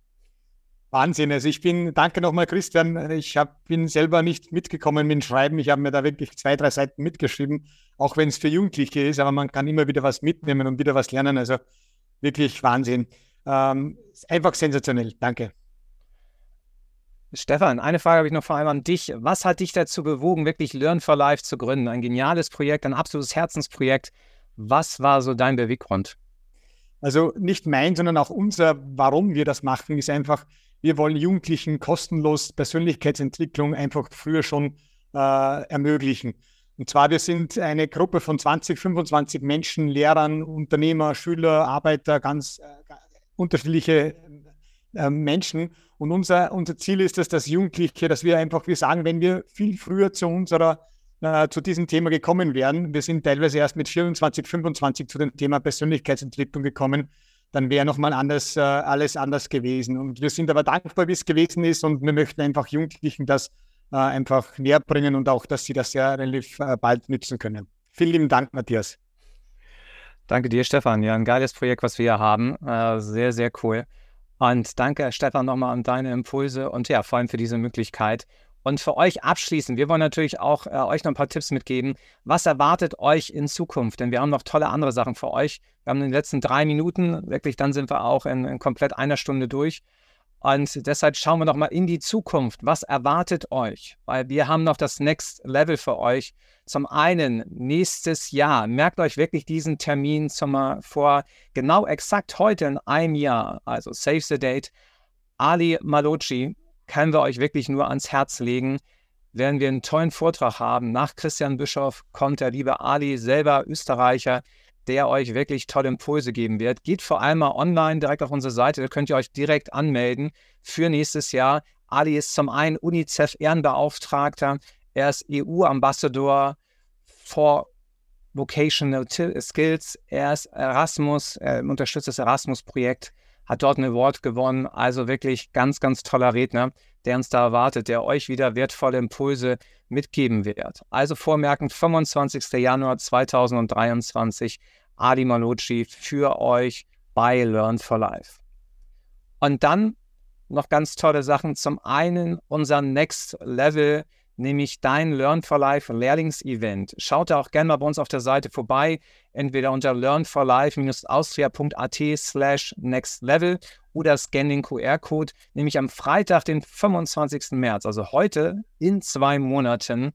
Wahnsinn. Also ich bin, danke nochmal, Christian. Ich hab, bin selber nicht mitgekommen mit dem Schreiben. Ich habe mir da wirklich zwei, drei Seiten mitgeschrieben, auch wenn es für Jugendliche ist, aber man kann immer wieder was mitnehmen und wieder was lernen. Also wirklich Wahnsinn. Ähm, einfach sensationell. Danke. Stefan, eine Frage habe ich noch vor allem an dich. Was hat dich dazu bewogen, wirklich Learn for Life zu gründen? Ein geniales Projekt, ein absolutes Herzensprojekt. Was war so dein Beweggrund? Also nicht mein, sondern auch unser, warum wir das machen, ist einfach, wir wollen Jugendlichen kostenlos Persönlichkeitsentwicklung einfach früher schon äh, ermöglichen. Und zwar, wir sind eine Gruppe von 20, 25 Menschen, Lehrern, Unternehmer, Schüler, Arbeiter, ganz äh, unterschiedliche äh, Menschen. Und unser, unser Ziel ist es, dass Jugendliche, dass wir einfach, wir sagen, wenn wir viel früher zu unserer, äh, zu diesem Thema gekommen wären, wir sind teilweise erst mit 24, 25 zu dem Thema Persönlichkeitsentwicklung gekommen, dann wäre nochmal anders, äh, alles anders gewesen. Und wir sind aber dankbar, wie es gewesen ist und wir möchten einfach Jugendlichen das äh, einfach näher bringen und auch, dass sie das sehr relativ äh, bald nützen können. Vielen lieben Dank, Matthias. Danke dir, Stefan. Ja, ein geiles Projekt, was wir hier haben. Äh, sehr, sehr cool. Und danke, Stefan, nochmal an deine Impulse und ja, vor allem für diese Möglichkeit. Und für euch abschließend, wir wollen natürlich auch äh, euch noch ein paar Tipps mitgeben. Was erwartet euch in Zukunft? Denn wir haben noch tolle andere Sachen für euch. Wir haben in den letzten drei Minuten, wirklich, dann sind wir auch in, in komplett einer Stunde durch. Und deshalb schauen wir noch mal in die Zukunft. Was erwartet euch? Weil wir haben noch das Next Level für euch. Zum einen nächstes Jahr. Merkt euch wirklich diesen Termin zum, vor genau exakt heute in einem Jahr. Also save the date. Ali Maloci können wir euch wirklich nur ans Herz legen. Werden wir einen tollen Vortrag haben. Nach Christian Bischof kommt der liebe Ali, selber Österreicher, der euch wirklich tolle Impulse geben wird. Geht vor allem mal online direkt auf unsere Seite, da könnt ihr euch direkt anmelden für nächstes Jahr. Ali ist zum einen UNICEF-Ehrenbeauftragter, er ist EU-Ambassador for Vocational Skills, er ist Erasmus, er unterstützt das Erasmus-Projekt hat dort ein Award gewonnen. Also wirklich ganz, ganz toller Redner, der uns da erwartet, der euch wieder wertvolle Impulse mitgeben wird. Also vormerken, 25. Januar 2023, Adi Malocci für euch bei Learn for Life. Und dann noch ganz tolle Sachen. Zum einen unser Next Level nämlich dein Learn for Life Lehrlingsevent. Schaut da auch gerne mal bei uns auf der Seite vorbei, entweder unter learnforlife-austria.at slash next level oder scan den QR-Code, nämlich am Freitag, den 25. März, also heute in zwei Monaten,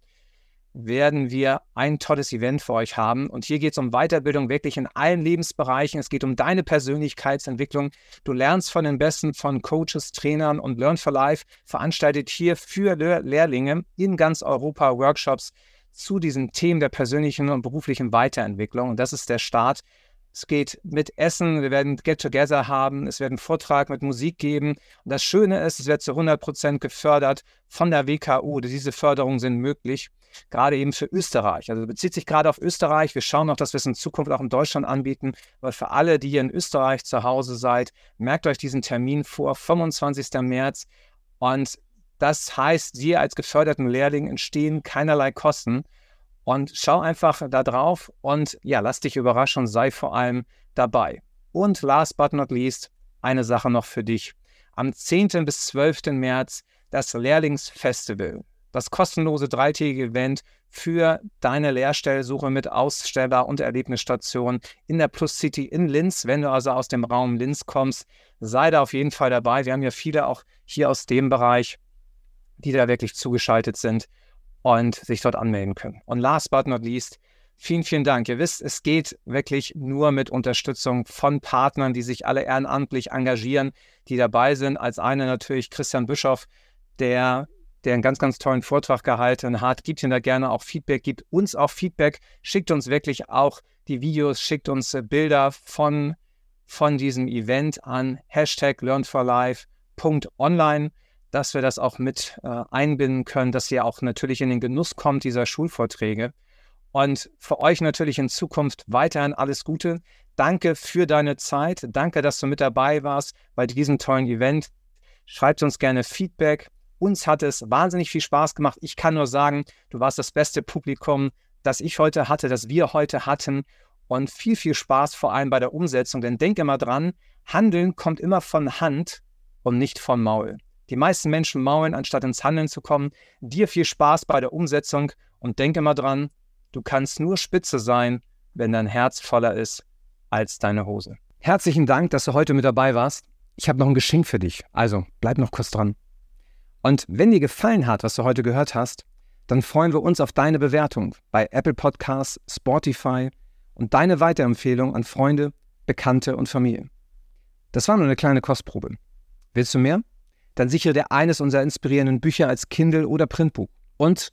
werden wir ein tolles Event für euch haben. Und hier geht es um Weiterbildung wirklich in allen Lebensbereichen. Es geht um deine Persönlichkeitsentwicklung. Du lernst von den Besten von Coaches, Trainern und Learn for Life veranstaltet hier für Lehrlinge in ganz Europa Workshops zu diesen Themen der persönlichen und beruflichen Weiterentwicklung. Und das ist der Start. Es geht mit Essen, wir werden Get-Together haben, es wird einen Vortrag mit Musik geben. Und das Schöne ist, es wird zu 100 Prozent gefördert von der WKU. Diese Förderungen sind möglich gerade eben für Österreich. Also bezieht sich gerade auf Österreich. Wir schauen noch, dass wir es in Zukunft auch in Deutschland anbieten. Aber für alle, die hier in Österreich zu Hause seid, merkt euch diesen Termin vor, 25. März. Und das heißt, dir als geförderten Lehrling entstehen keinerlei Kosten. Und schau einfach da drauf und ja, lass dich überraschen, sei vor allem dabei. Und last but not least, eine Sache noch für dich. Am 10. bis 12. März das Lehrlingsfestival das kostenlose dreitägige Event für deine Lehrstellsuche mit Aussteller und Erlebnisstation in der Plus City in Linz. Wenn du also aus dem Raum Linz kommst, sei da auf jeden Fall dabei. Wir haben ja viele auch hier aus dem Bereich, die da wirklich zugeschaltet sind und sich dort anmelden können. Und last but not least, vielen, vielen Dank. Ihr wisst, es geht wirklich nur mit Unterstützung von Partnern, die sich alle ehrenamtlich engagieren, die dabei sind. Als eine natürlich Christian Bischoff, der der einen ganz, ganz tollen Vortrag gehalten hat. Gibt ihn da gerne auch Feedback, gibt uns auch Feedback, schickt uns wirklich auch die Videos, schickt uns äh, Bilder von, von diesem Event an Hashtag learnforlife.online, dass wir das auch mit äh, einbinden können, dass ihr auch natürlich in den Genuss kommt dieser Schulvorträge. Und für euch natürlich in Zukunft weiterhin alles Gute. Danke für deine Zeit. Danke, dass du mit dabei warst bei diesem tollen Event. Schreibt uns gerne Feedback. Uns hat es wahnsinnig viel Spaß gemacht. Ich kann nur sagen, du warst das beste Publikum, das ich heute hatte, das wir heute hatten. Und viel, viel Spaß vor allem bei der Umsetzung. Denn denk immer dran, Handeln kommt immer von Hand und nicht vom Maul. Die meisten Menschen maulen, anstatt ins Handeln zu kommen. Dir viel Spaß bei der Umsetzung und denk immer dran, du kannst nur Spitze sein, wenn dein Herz voller ist als deine Hose. Herzlichen Dank, dass du heute mit dabei warst. Ich habe noch ein Geschenk für dich, also bleib noch kurz dran. Und wenn dir gefallen hat, was du heute gehört hast, dann freuen wir uns auf deine Bewertung bei Apple Podcasts, Spotify und deine Weiterempfehlung an Freunde, Bekannte und Familie. Das war nur eine kleine Kostprobe. Willst du mehr? Dann sichere dir eines unserer inspirierenden Bücher als Kindle oder Printbuch. Und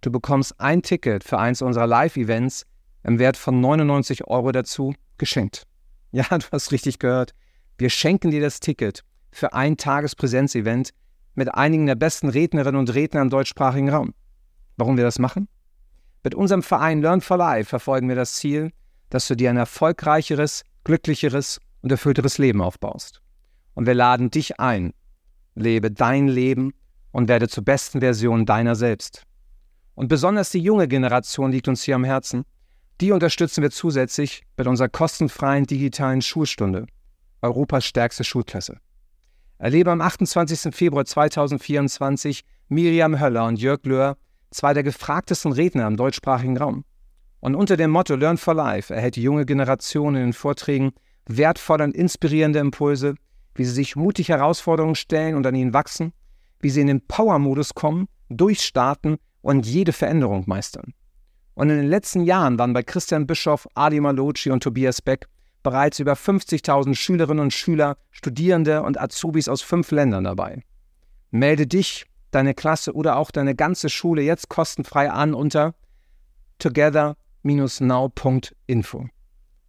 du bekommst ein Ticket für eins unserer Live-Events im Wert von 99 Euro dazu geschenkt. Ja, du hast richtig gehört. Wir schenken dir das Ticket für ein Tagespräsenzevent mit einigen der besten Rednerinnen und Redner im deutschsprachigen Raum. Warum wir das machen? Mit unserem Verein Learn for Life verfolgen wir das Ziel, dass du dir ein erfolgreicheres, glücklicheres und erfüllteres Leben aufbaust. Und wir laden dich ein. Lebe dein Leben und werde zur besten Version deiner selbst. Und besonders die junge Generation liegt uns hier am Herzen. Die unterstützen wir zusätzlich mit unserer kostenfreien digitalen Schulstunde, Europas stärkste Schulklasse. Erlebe am 28. Februar 2024 Miriam Höller und Jörg Löhr, zwei der gefragtesten Redner im deutschsprachigen Raum. Und unter dem Motto Learn for Life erhält die junge Generation in den Vorträgen wertvolle und inspirierende Impulse, wie sie sich mutig Herausforderungen stellen und an ihnen wachsen, wie sie in den Power-Modus kommen, durchstarten und jede Veränderung meistern. Und in den letzten Jahren waren bei Christian Bischoff, Adi Malocci und Tobias Beck bereits über 50.000 Schülerinnen und Schüler, Studierende und Azubis aus fünf Ländern dabei. Melde dich, deine Klasse oder auch deine ganze Schule jetzt kostenfrei an unter together-now.info.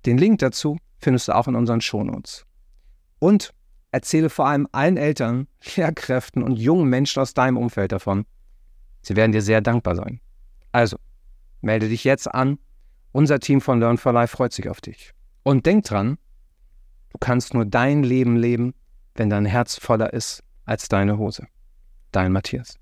Den Link dazu findest du auch in unseren Shownotes. Und erzähle vor allem allen Eltern, Lehrkräften und jungen Menschen aus deinem Umfeld davon. Sie werden dir sehr dankbar sein. Also, Melde dich jetzt an. Unser Team von Learn for Life freut sich auf dich. Und denk dran, du kannst nur dein Leben leben, wenn dein Herz voller ist als deine Hose. Dein Matthias.